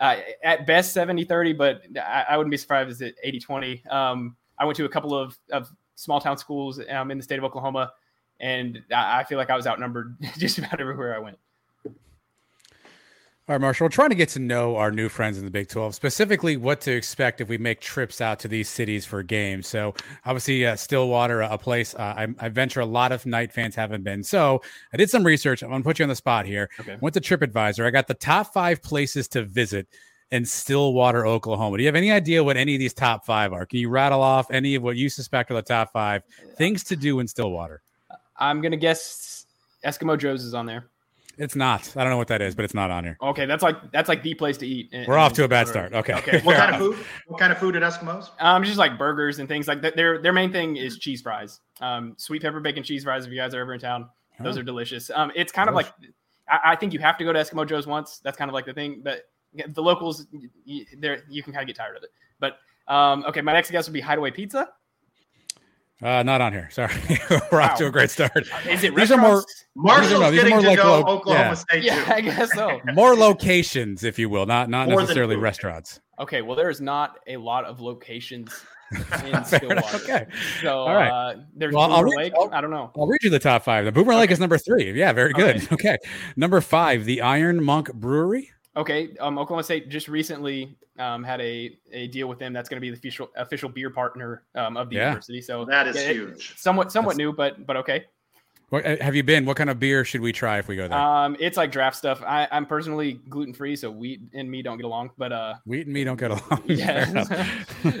uh, at best 70-30, but I, I, wouldn't be surprised if it's 80-20. Um, I went to a couple of, of small town schools um, in the state of Oklahoma, and I, I feel like I was outnumbered just about everywhere I went. All right, Marshall, we're trying to get to know our new friends in the Big 12, specifically what to expect if we make trips out to these cities for games. So, obviously, uh, Stillwater, a place uh, I, I, venture a lot of Knight fans haven't been. So, I did some research. I'm going to put you on the spot here. Okay. Went to TripAdvisor. I got the top five places to visit in Stillwater, Oklahoma. Do you have any idea what any of these top five are? Can you rattle off any of what you suspect are the top five things to do in Stillwater? I'm going to guess Eskimo Joe's is on there. It's not. I don't know what that is, but it's not on here. Okay, that's like that's like the place to eat. In, We're off to a bad start. Okay. Okay. what kind of food? What kind of food at Eskimos? Um, just like burgers and things like that. Their their main thing is cheese fries. Um, sweet pepper bacon cheese fries. If you guys are ever in town, those oh. are delicious. Um, it's kind of like I, I, think you have to go to Eskimo Joe's once. That's kind of like the thing. But the locals, there you can kind of get tired of it. But um, okay, my next guess would be Hideaway Pizza. Uh, not on here. Sorry, we're wow. off to a great start. Is it these are more Marshall's no, getting more to like know lo- Oklahoma yeah. State. Yeah, I guess so. more locations, if you will, not not more necessarily restaurants. Okay, well, there's not a lot of locations in Stillwater. okay, so all right. Uh, there's well, Boomer Lake. I'll, I don't know. I'll read you the top five. The Boomer okay. Lake is number three. Yeah, very good. Okay. okay, number five, the Iron Monk Brewery. Okay, um, Oklahoma State just recently um, had a, a deal with them. That's going to be the official official beer partner um, of the yeah. university. So that is yeah, huge. Somewhat somewhat That's... new, but but okay. What uh, have you been? What kind of beer should we try if we go there? Um, it's like draft stuff. I, I'm personally gluten free, so wheat and me don't get along. But uh, wheat and me don't get along. Yeah.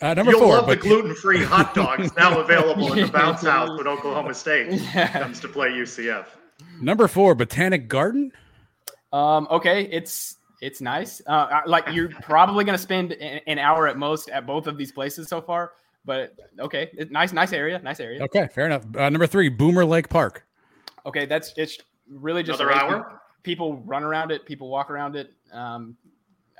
uh, number You'll four, love but... the gluten free hot dogs now available in the bounce house when Oklahoma State yeah. comes to play UCF. Number four, Botanic Garden. Um, okay, it's it's nice. Uh, like you're probably gonna spend an hour at most at both of these places so far, but okay, it's nice, nice area, nice area. Okay, fair enough. Uh, number three, Boomer Lake Park. Okay, that's it's really just another hour. People run around it, people walk around it. Um,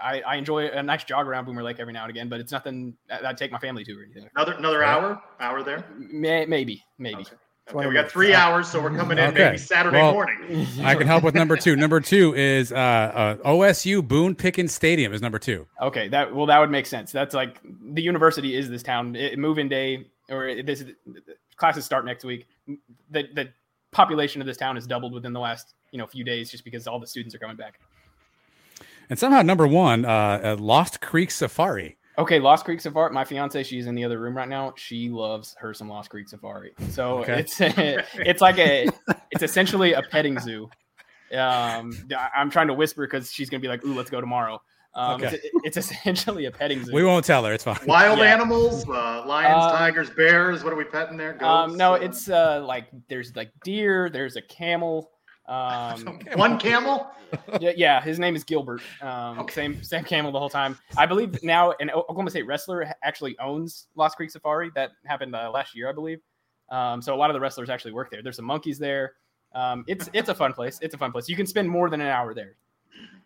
I, I enjoy a nice jog around Boomer Lake every now and again, but it's nothing that I'd take my family to or anything. Another another hour, hour there. May, maybe, maybe. Okay. Okay, we got three hours, so we're coming in Okay. maybe Saturday Well, morning. I can help with number two. Number two is uh, uh, OSU Boone Pickens Stadium is number two. Okay, that well, that would make sense. That's like the university is this town. It, move-in day or this classes start next week. The the population of this town has doubled within the last you know few days just because all the students are coming back. And somehow number one, uh, uh, Lost Creek Safari. Okay, Lost Creek Safari. My fiance, she's in the other room right now. She loves her some Lost Creek Safari. So Okay. it's it's like a it's essentially a petting zoo. Um, I- I'm trying to whisper because she's gonna be like, "Ooh, let's go tomorrow." Um, Okay. it's, it's essentially a petting zoo. We won't tell her. It's fine. Wild Yeah. animals, uh, lions, Um, tigers, bears. What are we petting there? Goats? Um, no, Uh, it's uh like there's like deer, there's a camel. Um, one camel. yeah, yeah, his name is Gilbert. Um, same same camel the whole time. I believe now an Oklahoma State wrestler actually owns Lost Creek Safari. That happened uh, last year, I believe. Um, so a lot of the wrestlers actually work there. There's some monkeys there. Um, it's it's a fun place. It's a fun place. You can spend more than an hour there.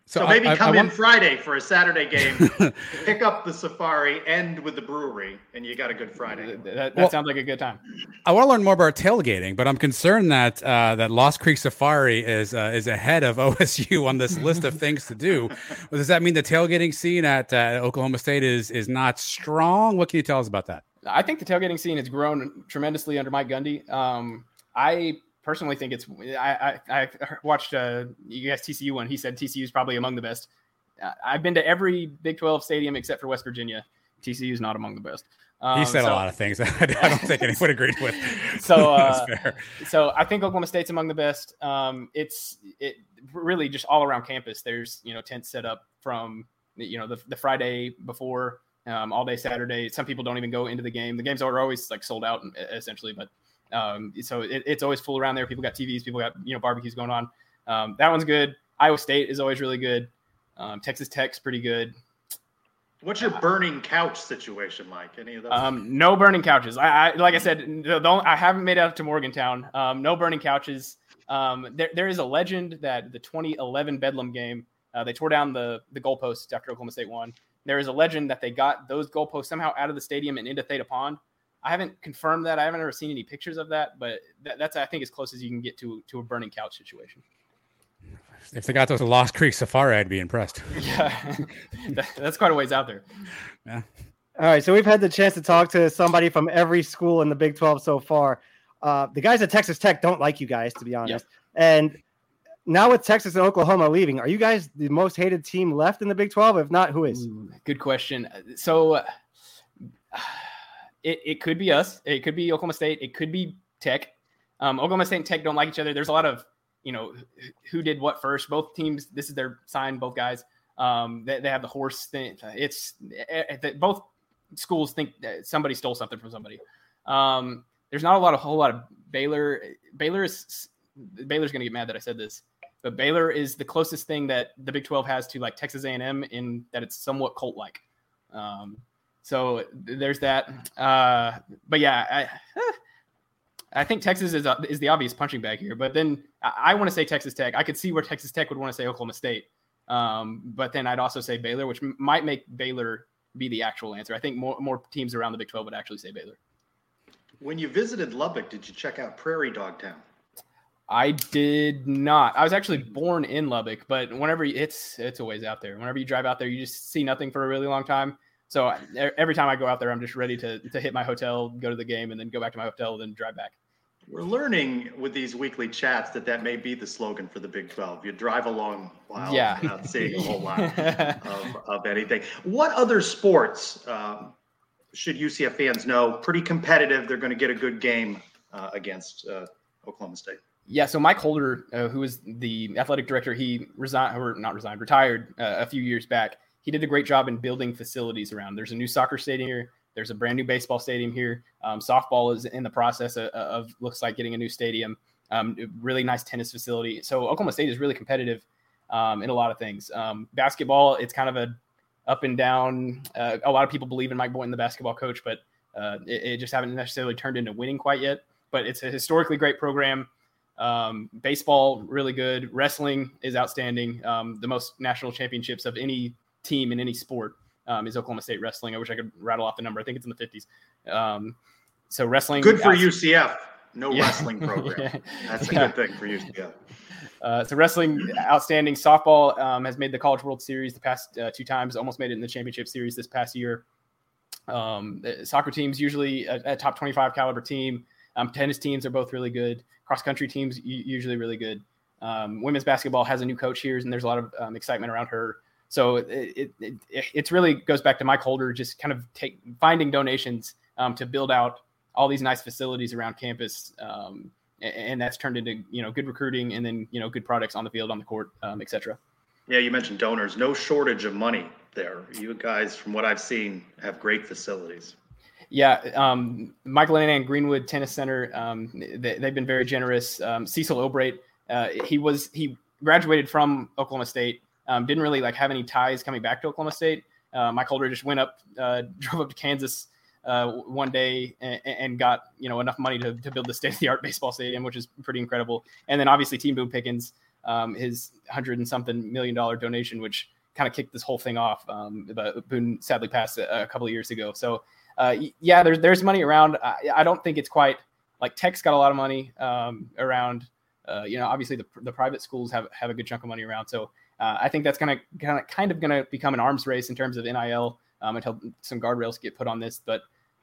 So, I- maybe I- I come in want- Friday for a Saturday game, pick up the safari, end with the brewery, and you got a good Friday. That, that Well- sounds like a good time. I want to learn more about tailgating, but I'm concerned that uh, that Lost Creek Safari is uh, is ahead of OSU on this list of things to do. Well, Does that mean the tailgating scene at uh, Oklahoma State is is not strong? What can you tell us about that? I think the tailgating scene has grown tremendously under Mike Gundy. Um, I personally think it's. I I, I watched uh, you guys TCU one. He said TCU is probably among the best. Uh, I've been to every Big Twelve stadium except for West Virginia. TCU is not among the best. Um, he said so- a lot of things that I don't think anyone agreed with. So, uh, so I think Oklahoma State's among the best. Um, it's it really just all around campus. There's you know tents set up from you know the, the Friday before, um, all day Saturday. Some people don't even go into the game. The games are always like sold out essentially, but um, so it, it's always full around there. People got TVs, people got you know barbecues going on. Um, that one's good. Iowa State is always really good. Um, Texas Tech's pretty good. What's your burning couch situation like? Any of those? Um, no burning couches. I, I like I said, the, the, only- I haven't made it up to Morgantown. Um, no burning couches. Um, there, there is a legend that the 2011 Bedlam game, uh, they tore down the the goalposts after Oklahoma State won. There is a legend that they got those goalposts somehow out of the stadium and into Theta Pond. I haven't confirmed that. I haven't ever seen any pictures of that, but that, that's I think as close as you can get to to a burning couch situation. If they got those Lost Creek Safari, I'd be impressed. Yeah, that, that's quite a ways out there. Yeah. All right, so we've had the chance to talk to somebody from every school in the Big 12 so far. Uh, the guys at Texas Tech don't like you guys, to be honest. And now with Texas and Oklahoma leaving, are you guys the most hated team left in the Big 12? If not, who is? Good question. So uh, it, it could be us. It could be Oklahoma State. It could be Tech. Um, Oklahoma State and Tech don't like each other. There's a lot of, you know, who did what first. Both teams, this is their sign, both guys. Um, they, they have the horse thing. It's eh, eh, both schools think that somebody stole something from somebody. Um, there's not a lot of whole lot of Baylor. Baylor is Baylor's going to get mad that I said this, but Baylor is the closest thing that the Big 12 has to like Texas A&M in that it's somewhat cult like. Um, so there's that. Uh, but yeah, I, I think Texas is uh, is the obvious punching bag here. But then I, I want to say Texas Tech. I could see where Texas Tech would want to say Oklahoma State. Um, but then I'd also say Baylor, which m- might make Baylor be the actual answer. I think more more teams around the Big 12 would actually say Baylor. when you visited Lubbock, did you check out Prairie Dog Town? I did not. I was actually born in Lubbock, but whenever you, it's it's a ways out there. Whenever you drive out there, you just see nothing for a really long time. So I- every time I go out there, I'm just ready to to hit my hotel, go to the game, and then go back to my hotel, then drive back. We're learning with these weekly chats that that may be the slogan for the Big 12. You drive a long while Yeah. without seeing a whole lot of, of anything. What other sports um, should UCF fans know? Pretty competitive. They're going to get a good game uh, against uh, Oklahoma State. Yeah, so Mike Holder, uh, who was the athletic director, he resigned or not resigned, retired uh, a few years back. He did a great job in building facilities around. There's a new soccer stadium here. There's a brand new baseball stadium here. Um, softball is in the process of, of looks like getting a new stadium. Um, really nice tennis facility. So Oklahoma State is really competitive um, in a lot of things. Um, basketball, it's kind of a up and down. Uh, a lot of people believe in Mike Boynton, the basketball coach, but uh, it, it just haven't necessarily turned into winning quite yet. But it's a historically great program. Um, baseball, really good. Wrestling is outstanding. Um, the most national championships of any team in any sport um, is Oklahoma State wrestling. I wish I could rattle off the number. I think it's in the 50s. Um, so wrestling. Good for UCF. No yeah. wrestling program. That's a yeah. good thing for UCF. Uh, so wrestling, outstanding. Softball um, has made the College World Series the past uh, two times. Almost made it in the championship series this past year. Um, soccer teams usually a, a, top 25 caliber team. Um, tennis teams are both really good. Cross country teams usually really good. Um, women's basketball has a new coach here, and there's a lot of um, excitement around her. So it, it, it, it really goes back to Mike Holder, just kind of take finding donations um, to build out all these nice facilities around campus, um, and that's turned into you know good recruiting and then you know good products on the field, on the court, um, etc. Yeah, you mentioned donors. No shortage of money there. You guys, from what I've seen, have great facilities. Yeah, um, Michael and Greenwood Tennis Center. Um, they, have been very generous. Um, Cecil O'Brate, uh, he was he graduated from Oklahoma State. Um, didn't really like have any ties coming back to Oklahoma State. Uh, Mike Holder just went up, uh, drove up to Kansas uh, one day and, and, got you know enough money to, to build the state of the art baseball stadium, which is pretty incredible. And then obviously T. Boone Pickens, um, his hundred and something million dollar donation, which kind of kicked this whole thing off. Um, but Boone sadly passed a, a, couple of years ago. So uh, yeah, there's there's money around. I, I, don't think it's quite like Tech's got a lot of money um, around. Uh, you know, obviously the, the private schools have, have a good chunk of money around. So uh, I think that's going to kind of going to become an arms race in terms of NIL um, until some guardrails get put on this. But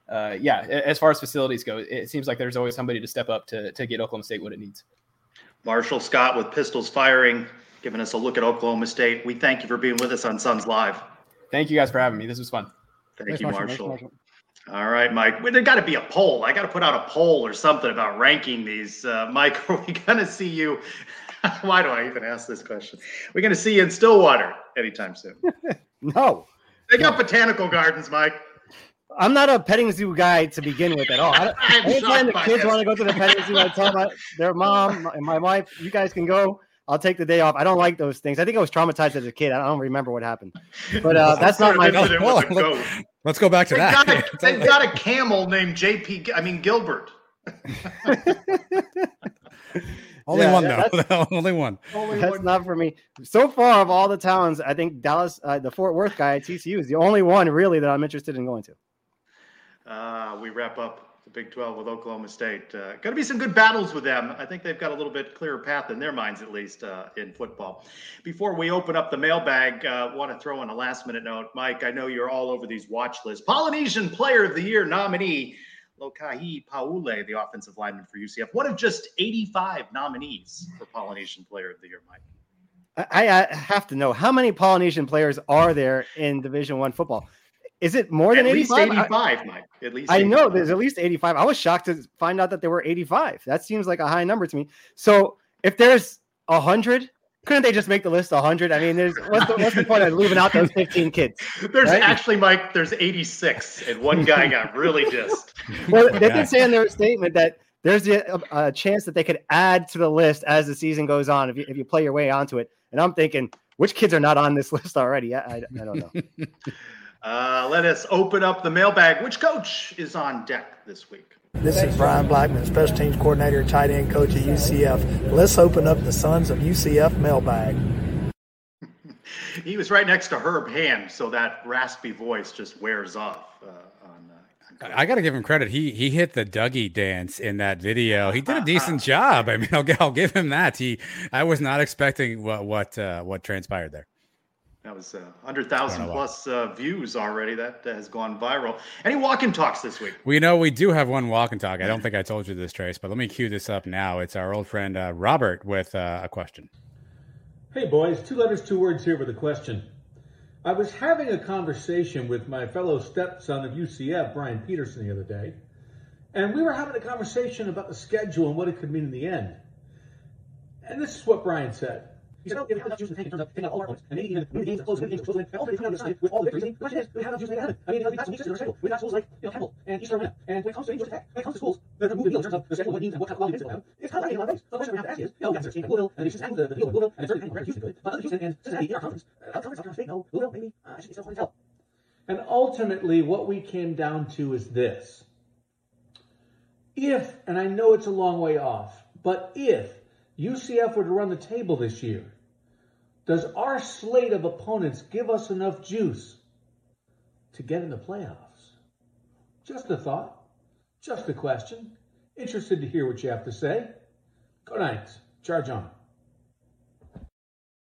uh, yeah, as far as facilities go, it seems like there's always somebody to step up to to get Oklahoma State what it needs. Marshall Scott with pistols firing, giving us a look at Oklahoma State. We thank you for being with us on Sons Live. Thank you guys for having me. This was fun. Thank Thanks, you, Marshall. Marshall. All right, Mike. Well, there got to be a poll. I got to put out a poll or something about ranking these. Uh, Mike, are we going to see you? Why do I even ask this question? We're going to see you in Stillwater anytime soon. no. They got no. botanical gardens, Mike. I'm not a petting zoo guy to begin with at all. I, anytime the kids want to go to the petting zoo, I tell my, their mom and my wife, "You guys can go. I'll take the day off." I don't like those things. I think I was traumatized as a kid. I don't remember what happened, but uh, that's not my. Well, let's go back to they that. Got a, they got a camel named JP. I mean Gilbert. Only yeah, one though. Only one. Only that's one. not for me. So far of all the towns, I think Dallas, uh, the Fort Worth guy at TCU is the only one really that I'm interested in going to. Uh, we wrap up the Big 12 with Oklahoma State. Uh, going to be some good battles with them. I think they've got a little bit clearer path in their minds, at least uh, in football. Before we open up the mailbag, uh, want to throw in a last minute note. Mike, I know you're all over these watch lists. Polynesian Player of the Year nominee, Lokahi Pauole, the offensive lineman for UCF. One of just 85 nominees for Polynesian Player of the Year, Mike. I, I have to know how many Polynesian players are there in Division One football. Is it more than at 85? least 85, I, Mike? At least 85. I know there's at least 85. I was shocked to find out that there were 85. That seems like a high number to me. So if there's 100, couldn't they just make the list 100? I mean, there's what's the, what's the point of leaving out those 15 kids? There's right? actually, Mike, there's 86, and one guy got really dissed. Well, they did say in their statement that there's a, a, chance that they could add to the list as the season goes on if you, if you play your way onto it. And I'm thinking, which kids are not on this list already? I, I, I don't know. Uh, let us open up the mailbag. Which coach is on deck this week? This is Brian Blackman, special teams coordinator, and tight end coach at UCF. Let's open up the Sons of UCF mailbag. he was right next to Herb Hand, so that raspy voice just wears off. Uh, on, uh, I got to give him credit. He he hit the Dougie dance in that video. He did a decent job. I mean, I'll, I'll give him that. He I was not expecting what what uh, what transpired there. That was uh, 100,000 plus uh, views already. That has gone viral. Any walk and talks this week? We know we do have one walk and talk. I don't think I told you this, Trace, but let me cue this up now. It's our old friend uh, Robert with uh, a question. Hey, boys. Two letters, two words here with a question. I was having a conversation with my fellow stepson of UCF, Brian Peterson, the other day, and we were having a conversation about the schedule and what it could mean in the end. And this is what Brian said. He said, oh, yeah, we have enough juice in the tank in terms of taking out all our points. And maybe even the games are close, the games are close, and ultimately coming out the with all the victories. The question is, we have enough juice to make it happen? I mean, you know, we've got some weaknesses in our schedule. We've got schools like, you know, Temple and East Carolina. And when it comes to Georgia Tech, when it comes to schools that are moving the in terms of the schedule, what it means, and what kind of quality they have, it's kind of lacking a lot of things. So the question we have to ask is, you know, we got Texas Louisville, and it's just the, the deal with Louisville, and certainly kind of Houston good. But other Houston and Cincinnati in our conference, uh, our conference, our state, no, Louisville, maybe, uh, I should be still hard to tell. And ultimately, what we came down to is this. If, and I know it's a long way off, but if UCF were to run the table this year, Does our slate of opponents give us enough juice to get in the playoffs? Just a thought, just a question. Interested to hear what you have to say. Go Knights. Charge on.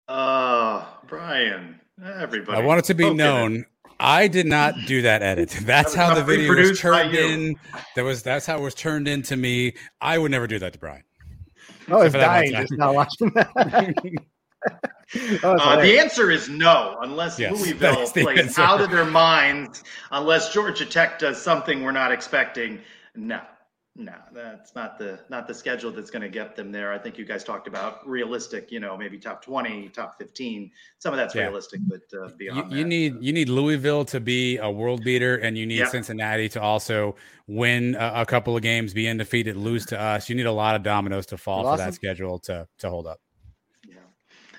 Uh, Brian, everybody. I want it to be known. I did not do that edit. That's how the video was turned in. That was that's how it was turned in to me. I would never do that to Brian. Oh, it's dying just not watching that. uh, the answer is no, unless Yes, Louisville plays answer. out of their minds, unless Georgia Tech does something we're not expecting. No, no, that's not the not the schedule that's going to get them there. I think you guys talked about realistic, you know, maybe top twenty, top fifteen. Some of that's Yeah. realistic, but uh, You, beyond you need you need Louisville to be a world beater, and you need Yep. Cincinnati to also win a, a couple of games, be undefeated, lose to us. You need a lot of dominoes to fall for that schedule to to hold up.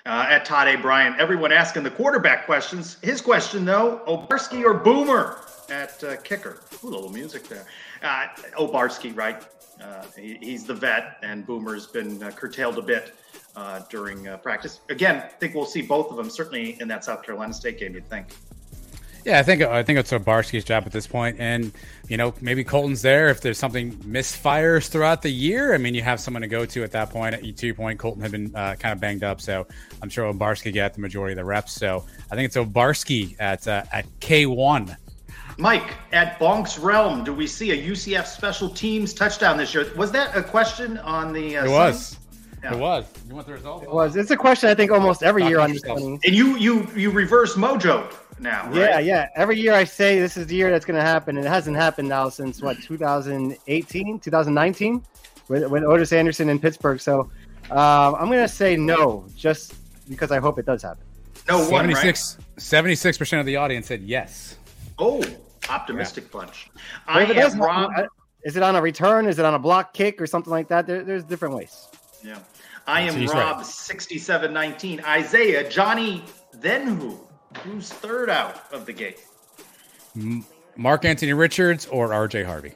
Uh, at Todd A. Bryant. Everyone asking the quarterback questions. His question, though, Obarski or Boomer at uh, kicker? Ooh, a little music there. Uh, Obarski, right? Uh, he, he's the vet, and Boomer's been uh, curtailed a bit uh, during practice. Again, I think we'll see both of them certainly in that South Carolina State game. You'd think. Yeah, I think I think it's Obarski's job at this point, and you know maybe Colton's there if there's something misfires throughout the year. I mean, you have someone to go to at that point. At to your point, Colton had been uh, kind of banged up, so I'm sure Obarski got the majority of the reps. So I think it's Obarski at uh, at K1. Mike, at Bonk's Realm, do we see a UCF special teams touchdown this year? Was that a question on the? Uh, It was. Sunday? It was. You want the result? It was. It's a question I think almost every year on this And you you you reverse mojo now, right? Yeah, yeah. Every year I say this is the year that's going to happen, and it hasn't happened now since what 2018, 2019, with, with Otis Anderson in Pittsburgh. So um, I'm going to say no, just because I hope it does happen. No one, right? 76 percent of the audience said yes. Oh, optimistic bunch. But I if it does am Rob. Is it on a return? Is it on a block kick or something like that? There, there's different ways. Yeah. I am he's Rob right. 6719. Isaiah, Johnny, then who? Who's third out of the gate? Mark Anthony Richards or RJ Harvey.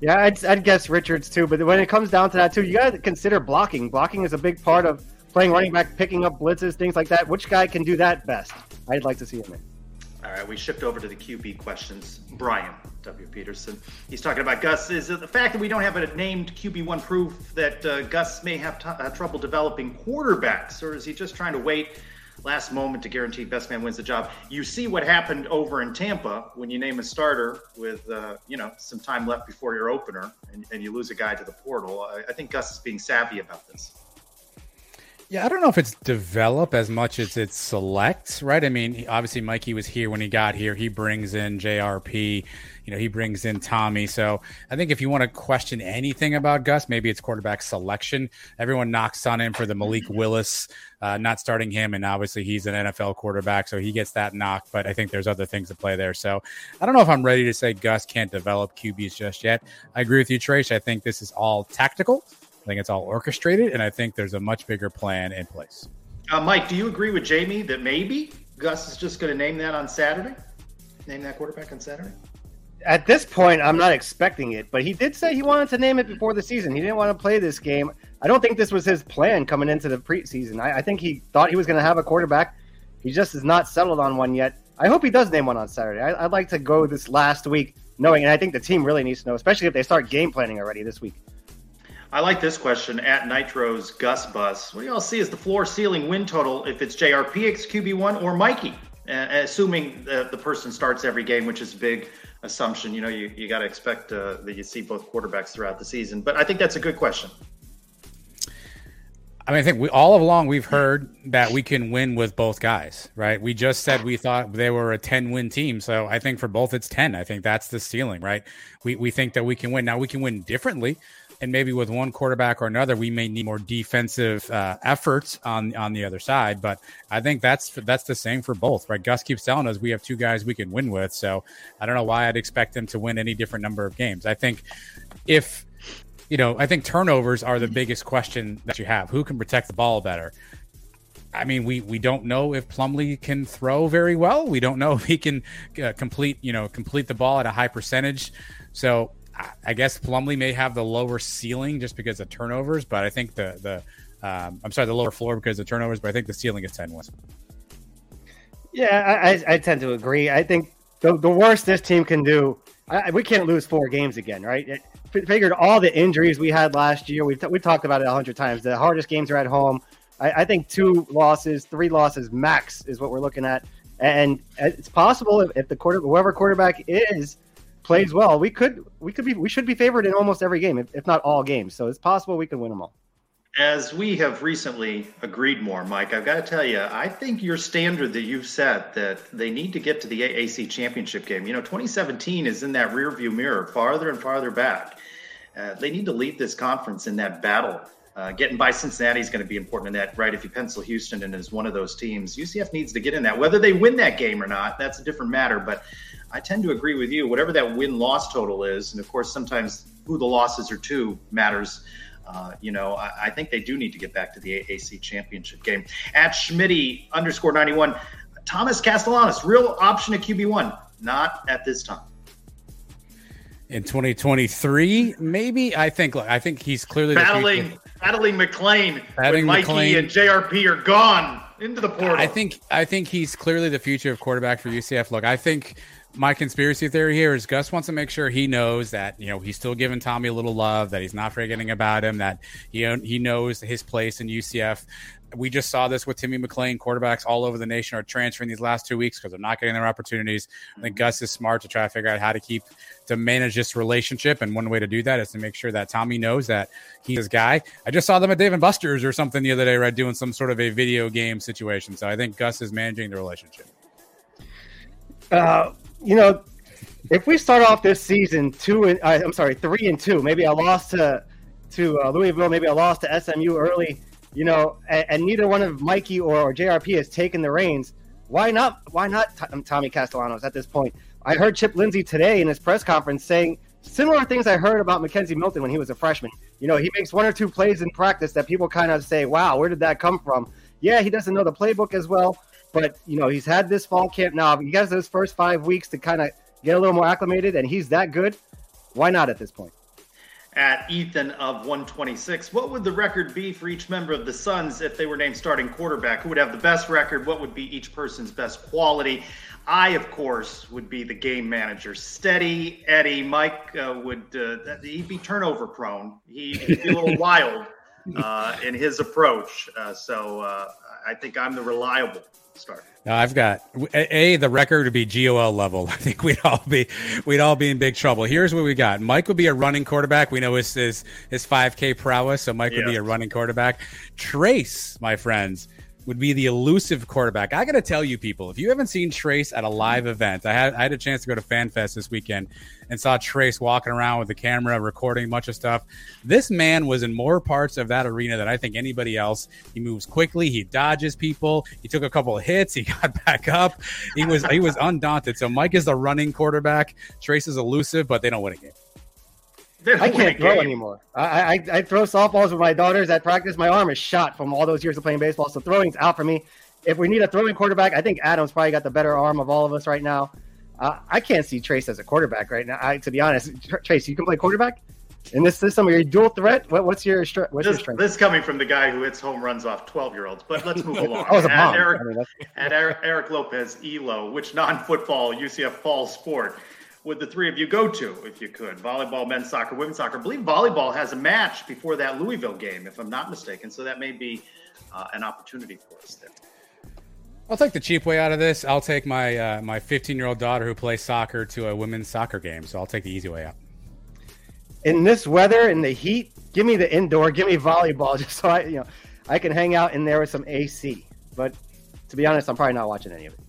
Yeah, I'd, I'd guess Richards too. But when it comes down to that too, you got to consider blocking. Blocking is a big part of playing running back, picking up blitzes, things like that. Which guy can do that best? I'd like to see him there. All right, we shift over to the QB questions. Brian W. Peterson. He's talking about Gus. Is it the fact that we don't have a named QB1 proof that uh, Gus may have t- uh, trouble developing quarterbacks, or is he just trying to wait last moment to guarantee best man wins the job? You see what happened over in Tampa when you name a starter with uh, you know some time left before your opener, and, and you lose a guy to the portal. I, I think Gus is being savvy about this. Yeah, I don't know if it's develop as much as it's select, right? I mean, obviously Mikey was here when he got here. He brings in JRP, you know, he brings in Tommy. So I think if you want to question anything about Gus, maybe it's quarterback selection. Everyone knocks on him for the Malik Willis, uh, not starting him, and obviously he's an NFL quarterback, so he gets that knock. But I think there's other things to play there. So I don't know if I'm ready to say Gus can't develop QBs just yet. I agree with you, Trace. I think this is all tactical. I think it's all orchestrated, and I think there's a much bigger plan in place. Uh, Mike, do you agree with Jamie that maybe Gus is just going to name that on Saturday? Name that quarterback on Saturday? At this point, I'm not expecting it, but he did say he wanted to name it before the season. He didn't want to play this game. I don't think this was his plan coming into the preseason. I, I think he thought he was going to have a quarterback. He just is not settled on one yet. I hope he does name one on Saturday. I, I'd like to go this last week knowing, and I think the team really needs to know, especially if they start game planning already this week. I like this question at Nitro's Gus Bus. What do y'all see as the floor ceiling win total if it's JRP X QB1 or Mikey? Uh, assuming the, the person starts every game, which is big assumption. You know, you, you got to expect uh, that you see both quarterbacks throughout the season. But I think that's a good question. I mean, I think we all along we've heard that we can win with both guys, right? We just said we thought they were a 10 win team. So I think for both it's 10. I think that's the ceiling, right? We, we think that we can win. Now we can win differently. And maybe with one quarterback or another, we may need more defensive uh, efforts on on the other side. But I think that's that's the same for both, right? Gus keeps telling us we have two guys we can win with. So I don't know why I'd expect them to win any different number of games. I think if you know, I think turnovers are the biggest question that you have. Who can protect the ball better? I mean, we we don't know if Plumlee can throw very well. We don't know if he can uh, complete, you know, complete the ball at a high percentage. So I, guess Plumlee may have the lower ceiling just because of turnovers, but I think the the Um, I'm sorry, the lower floor because of turnovers, but I think the ceiling is 10 wins. Yeah, I, I, tend to agree. I think the, the worst this team can do, I, we can't lose four games again, right? It, figured all the injuries we had last year. We've, t- we talked about it a hundred times. The hardest games are at home. I, I, think two losses, three losses max is what we're looking at. And it's possible if, if the quarter, whoever quarterback is, plays well, we could we could be we should be favored in almost every game, if, if not all games. So it's possible we can win them all. As we have recently agreed more, Mike, I've got to tell you, I think your standard that you've set that they need to get to the AAC championship game. You know, 2017 is in that rearview mirror, farther and farther back. Uh, they need to lead this conference in that battle. Uh, getting by Cincinnati is going to be important in that, right? If you pencil Houston in as one of those teams, UCF needs to get in that. Whether they win that game or not, that's a different matter. But I tend to agree with you. Whatever that win loss total is, and of course, sometimes who the losses are to matters. Uh, you know, I, I, think they do need to get back to the AAC championship game. At Schmitty underscore 91, Thomas Castellanos, real option at QB1, not at this time. In 2023, maybe I think. Look, I think he's clearly battling, battling McLean. Battling Mikey McLean. and JRP are gone into the portal. I think. I think he's clearly the future of quarterback for UCF. Look, I think my conspiracy theory here is Gus wants to make sure he knows that you know he's still giving Tommy a little love, that he's not forgetting about him, that he he knows his place in UCF. We just saw this with Timmy McClain. Quarterbacks all over the nation are transferring these last two weeks because they're not getting their opportunities. I think Gus is smart to try to figure out how to keep to manage this relationship, and one way to do that is to make sure that Tommy knows that he's his guy. I just saw them at Dave and Buster's or something the other day, right, doing some sort of a video game situation. So I think Gus is managing the relationship. Uh, you know, if we start off this season two and uh, I'm sorry, three and two, maybe a loss to to uh, Louisville, maybe a loss to SMU early, you know, and, and neither one of Mikey or, or, JRP has taken the reins. Why not? Why not t- um, Tommy Castellanos at this point? I heard Chip Lindsey today in his press conference saying similar things I heard about McKenzie Milton when he was a freshman. You know, he makes one or two plays in practice that people kind of say, "Wow, where did that come from?" Yeah, he doesn't know the playbook as well, but you know, he's had this fall camp now. He has those first five weeks to kind of get a little more acclimated, and he's that good. Why not at this point? At Ethan of 126, what would the record be for each member of the Sons if they were named starting quarterback? Who would have the best record? What would be each person's best quality? I, of course, would be the game manager. Steady Eddie. Mike uh, would uh, he'd be turnover prone. He, would be a little wild uh, in his approach. Uh, so uh, I think I'm the reliable start. Now I've got a the record would be GOL level. I think we'd all be we'd all be in big trouble. Here's what we got: Mike would be a running quarterback. We know his his, his 5K prowess, so Mike would be a running quarterback. Trace, my friends, would be the elusive quarterback. I got to tell you, people, if you haven't seen Trace at a live event, I had I had a chance to go to FanFest this weekend and saw Trace walking around with the camera, recording a bunch of stuff. This man was in more parts of that arena than I think anybody else. He moves quickly, he dodges people, he took a couple of hits, he got back up. He was he was undaunted. So Mike is the running quarterback. Trace is elusive, but they don't win a game. I can't throw game. anymore. I, I, I throw softballs with my daughters at practice. My arm is shot from all those years of playing baseball, so throwing's out for me. If we need a throwing quarterback, I think Adam's probably got the better arm of all of us right now. Uh, I can't see Trace as a quarterback right now. I, to be honest, Trace, you can play quarterback in this system. Are you dual threat? What, what's your what's this, your strength? This coming from the guy who hits home runs off twelve year olds. But let's move along. I was a bomb. Eric, I mean, and Eric, Eric Lopez, Elo, which non football UCF fall sport would the three of you go to if you could? Volleyball, men's soccer, women's soccer. I believe volleyball has a match before that Louisville game, if I'm not mistaken. So that may be uh, an opportunity for us there. I'll take the cheap way out of this. I'll take my uh, my 15 year old daughter who plays soccer to a women's soccer game. So I'll take the easy way out. In this weather, in the heat, give me the indoor, give me volleyball, just so I you know I can hang out in there with some AC. But to be honest, I'm probably not watching any of it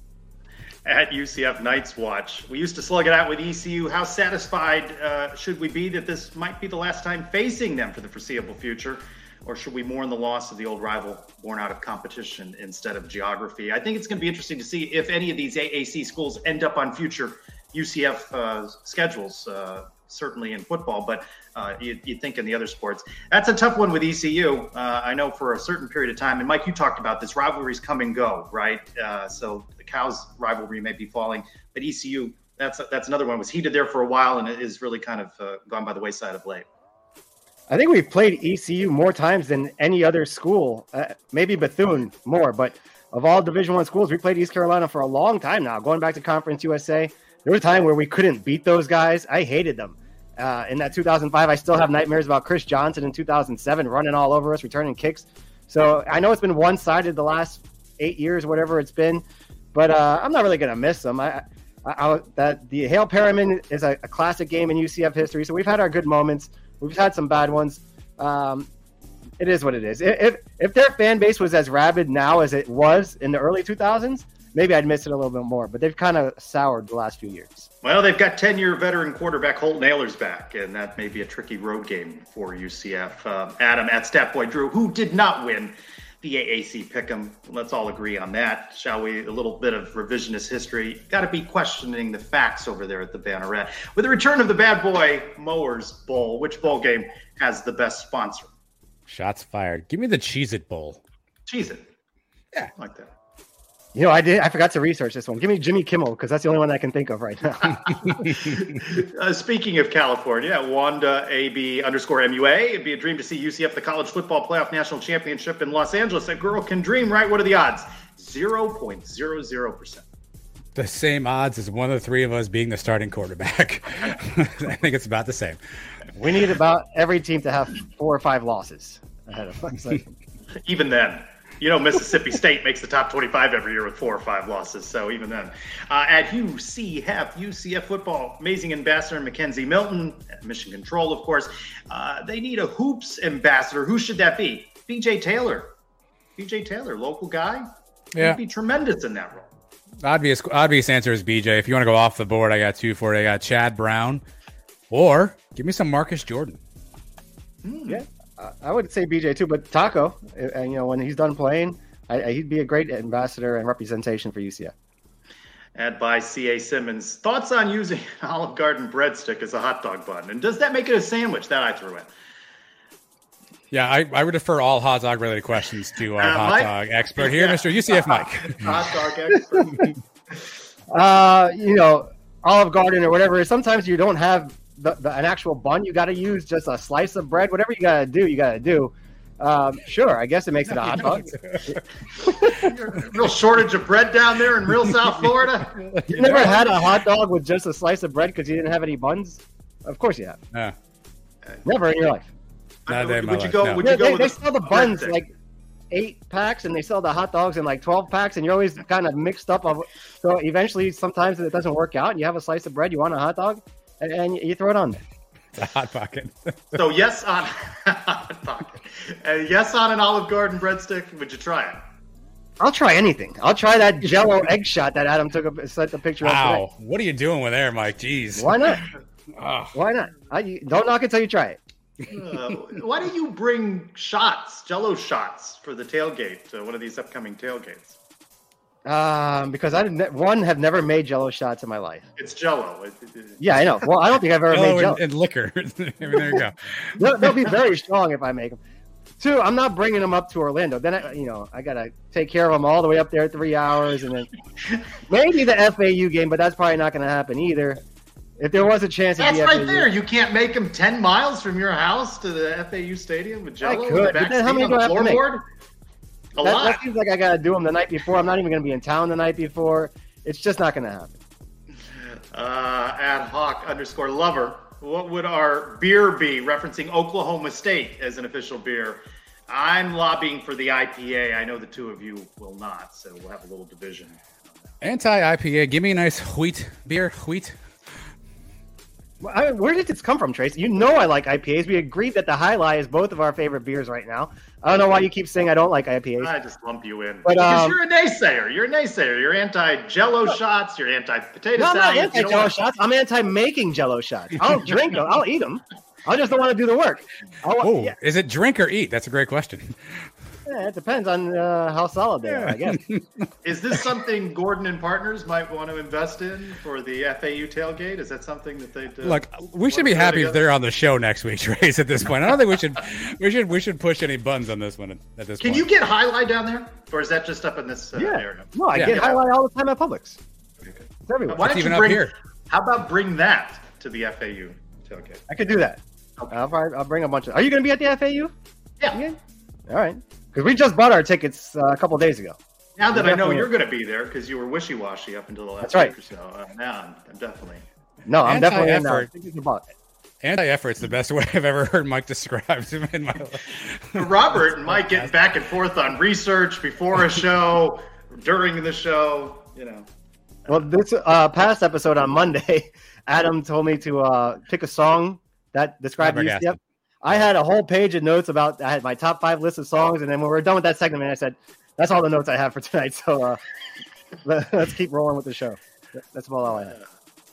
at UCF Knights Watch. We used to slug it out with ECU. How satisfied uh, should we be that this might be the last time facing them for the foreseeable future? Or should we mourn the loss of the old rival born out of competition instead of geography? I think it's going to be interesting to see if any of these AAC schools end up on future UCF uh, schedules. Uh, certainly in football, but uh, you, you, think in the other sports. That's a tough one with ECU. Uh, I know for a certain period of time, and Mike, you talked about this rivalries come and go, right? Uh, so Cows rivalry may be falling, but ECU, that's that's another one was heated there for a while and it is really kind of uh, gone by the wayside of late. I think we've played ECU more times than any other school. Uh, maybe Bethune more, but of all Division One schools, we played East Carolina for a long time now. Going back to Conference USA, there was a time where we couldn't beat those guys. I hated them. Uh, in that 2005, I still have nightmares about Chris Johnson in 2007 running all over us, returning kicks. So I know it's been one sided the last eight years, whatever it's been, but uh, I'm not really going to miss them. I, I, I, that the Hail Perriman is a, a, classic game in UCF history. So we've had our good moments. We've had some bad ones. Um, it is what it is. If if their fan base was as rabid now as it was in the early 2000s, maybe I'd miss it a little bit more. But they've kind of soured the last few years. Well, they've got 10 year veteran quarterback Holton Ahlers back, and that may be a tricky road game for UCF. Um, Adam at Statboy Drew, who did not win the AAC Pick'em. Let's all agree on that, shall we? A little bit of revisionist history. Got to be questioning the facts over there at the Banneret. With the return of the Bad Boy Mowers Bowl, which bowl game has the best sponsor? Shots fired. Give me the Cheez It Bowl. Cheez It. Yeah. Like that. You know, I did. I forgot to research this one. Give me Jimmy Kimmel because that's the only one I can think of right now. uh, speaking of California, Wanda AB underscore MUA. It'd be a dream to see UCF the college football playoff national championship in Los Angeles. A girl can dream, right? What are the odds? Zero point zero zero percent. The same odds as one of the three of us being the starting quarterback. I think it's about the same. We need about every team to have four or five losses ahead of us. Even then you know, Mississippi State makes the top 25 every year with four or five losses. So even then, uh, at UCF, UCF football, amazing ambassador McKenzie Milton, Mission Control, of course. Uh, they need a hoops ambassador. Who should that be? BJ Taylor. BJ Taylor, local guy. Yeah. He'd be tremendous in that role. Obvious, obvious answer is BJ. If you want to go off the board, I got two for you. I got Chad Brown, or give me some Marcus Jordan. Mm. Yeah, I would say BJ too, but Tacko, and uh, you know, when he's done playing, I, I, he'd be a great ambassador and representation for UCF. Add by C.A. Simmons. Thoughts on using Olive Garden breadstick as a hot dog bun? And does that make it a sandwich? That I threw in. Yeah, I, I would defer all hot dog related questions to our uh, hot Mike? dog expert here, yeah. Mr. UCF Mike. hot dog expert. uh, you know, Olive Garden or whatever. Sometimes you don't have the, the, an actual bun. You got to use just a slice of bread. Whatever you got to do, you got to do. Um, sure, I guess it makes it a hot dog. real shortage of bread down there in real South Florida. You never had a hot dog with just a slice of bread because you didn't have any buns? Of course you have. Yeah. Never in your life. Not would, would you go? No. Would you yeah, go? They, they sell the buns like eight packs, and they sell the hot dogs in like twelve packs, and you're always kind of mixed up. Of so eventually, sometimes it doesn't work out. And you have a slice of bread, you want a hot dog and, and you throw it on there. The hot pocket. so yes on hot pocket. Uh, yes on an Olive Garden breadstick. Would you try it? I'll try anything. I'll try that Jello egg shot that Adam took a sent the picture wow. of. Wow, what are you doing with there, Mike? Jeez. Why not? oh. Why not? I, don't knock it till you try it. uh, why do you bring shots, Jello shots, for the tailgate? Uh, one of these upcoming tailgates. Um, because I didn't one have never made Jello shots in my life. It's Jello. yeah, I know. Well, I don't think I've ever Jello made Jello and, and liquor. I mean, there you go. they'll, they'll, be very strong if I make them. Two, I'm not bringing them up to Orlando. Then I, you know, I gotta take care of them all the way up there three hours, and then maybe the FAU game, but that's probably not going to happen either. If there was a chance, that's right FAU, there. You can't make them ten miles from your house to the FAU stadium with Jello. I could, but then how many do I have to make? A that, lot. that seems like I got to do them the night before. I'm not even going to be in town the night before. It's just not going to happen. Uh, ad hoc underscore lover. What would our beer be? Referencing Oklahoma State as an official beer. I'm lobbying for the IPA. I know the two of you will not, so we'll have a little division. Anti IPA. Give me a nice wheat beer. Wheat. I, where did this come from, Trace? You know I like IPAs. We agreed that the Jai Alai is both of our favorite beers right now. I don't know why you keep saying I don't like IPAs. I just lump you in but, because um, you're a naysayer. You're a naysayer. You're anti-Jello shots. You're anti-potato no, salad. I'm not anti-Jello shots. I'm anti-making Jello shots. I'll drink them. I'll eat them. I just don't want to do the work. Oh, yeah. is it drink or eat? That's a great question. Yeah, it depends on uh, how solid they are, I guess. Is this something Gordon and partners might want to invest in for the FAU tailgate? Is that something that they uh, look? We should be happy together? if they're on the show next week, Trace. At this point, I don't think we should we should we should push any buns on this one at this point. Can point. you get Jai Alai down there, or is that just up in this uh, yeah. area? No, I Yeah. get Jai Alai all the time at Publix. Okay. It's everywhere. Why don't even you up bring? here. How about bring that to the FAU tailgate? I could do that. I'll I'll bring a bunch of. Are you going to be at the FAU? Yeah. Again? All right. Because we just bought our tickets uh, a couple days ago. Now that I know you're going to be there because you were wishy washy up until the last That's right. week or so. Uh, now I'm, I'm definitely. No, I'm definitely in now. Anti-effort. Tickets are bought. Anti-effort's the best way I've ever heard Mike describe him in my life. Robert and Mike getting back and forth on research before a show, during the show. You know. Well, this uh, past episode on Monday, Adam told me to uh, pick a song that described UCF. Flabbergasted. I had a whole page of notes about. I had my top five list of songs, and then when we were done with that segment, I said, "That's all the notes I have for tonight." So uh, let, us keep rolling with the show. That's about all I had.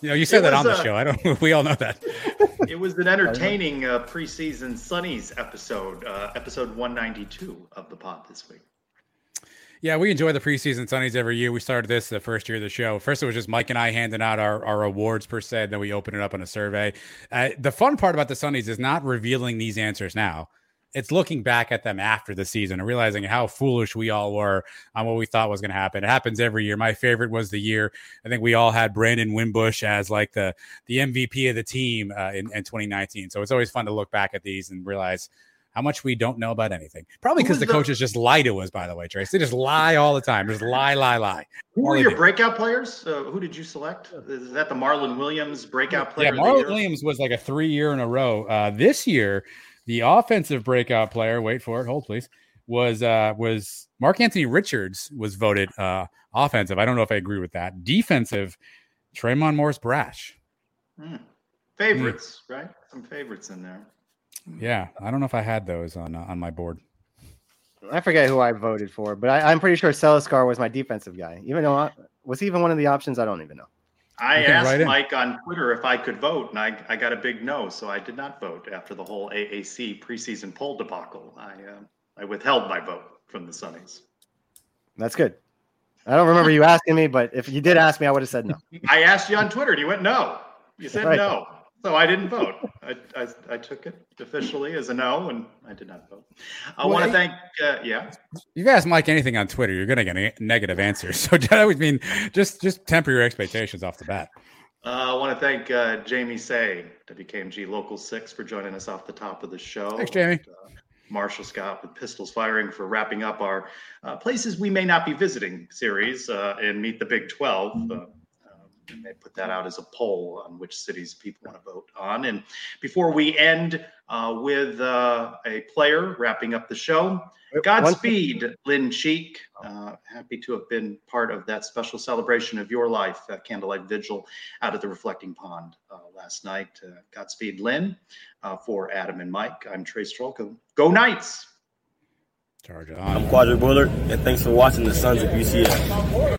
You know, you said It that was, on the uh, show. I don't. We all know that. It was an entertaining uh, preseason Sunnies episode, uh, episode 192 of the pod this week. Yeah, we enjoy the preseason Sunnies every year. We started this the first year of the show. First, it was just Mike and I handing out our, our awards per se. Then we open it up on a survey. Uh, the fun part about the Sunnies is not revealing these answers now. It's looking back at them after the season and realizing how foolish we all were on what we thought was going to happen. It happens every year. My favorite was the year I think we all had Brandon Wimbush as like the the MVP of the team uh, in, in 2019. So it's always fun to look back at these and realize how much we don't know about anything. Probably because the the- coaches just lie to us. By the way, Trace, they just lie all the time. Just lie, lie, lie. Who All were your do. breakout players? Uh, who did you select? Is that the Marlon Williams breakout player? Yeah, Marlon? Williams was like a three year in a row. Uh, this year, the offensive breakout player, wait for it, hold please, was uh, was Mark-Antony Richards was voted uh, offensive. I don't know if I agree with that. Defensive, Tre'mon Morris-Brash. Hmm. Favorites, right? Some favorites in there. Yeah, I don't know if I had those on uh, on my board. I forget who I voted for, but I, I'm pretty sure Celiscar was my defensive guy. Even though I, was he even one of the options, I don't even know. I asked write in. Mike on Twitter if I could vote, and I, I got a big no, so I did not vote after the whole AAC preseason poll debacle. I uh, I withheld my vote from the Sunnies. That's good. I don't remember you asking me, but if you did ask me, I would have said no. I asked you on Twitter, and you went no. You said Right. no, so I didn't vote. I, I, I took it officially as a no, and I did not vote. I Well, want to thank, uh, yeah. You've asked Mike anything on Twitter, you're gonna get a negative answer. So that would mean just just temper your expectations off the bat. Uh, I want to thank uh, Jamie Seh, WKMG Local 6, for joining us off the top of the show. Thanks, Jamie. And, uh, Marshall Scott with Pistols Firing for wrapping up our uh, places we may not be visiting series uh, and Meet the Big 12. Uh, uh, and they put that out as a poll on which cities people want to vote on. And before we end uh, with uh, a player wrapping up the show, Godspeed, Lynn Cheek. Uh, happy to have been part of that special celebration of your life, uh, candlelight vigil out at the Reflecting Pond uh, last night. Uh, Godspeed, Lynn. Uh, for Adam and Mike, I'm Trace Trylko. Go Knights! Charge on. I'm Quadric Bullard, and thanks for watching the Sons of UCF.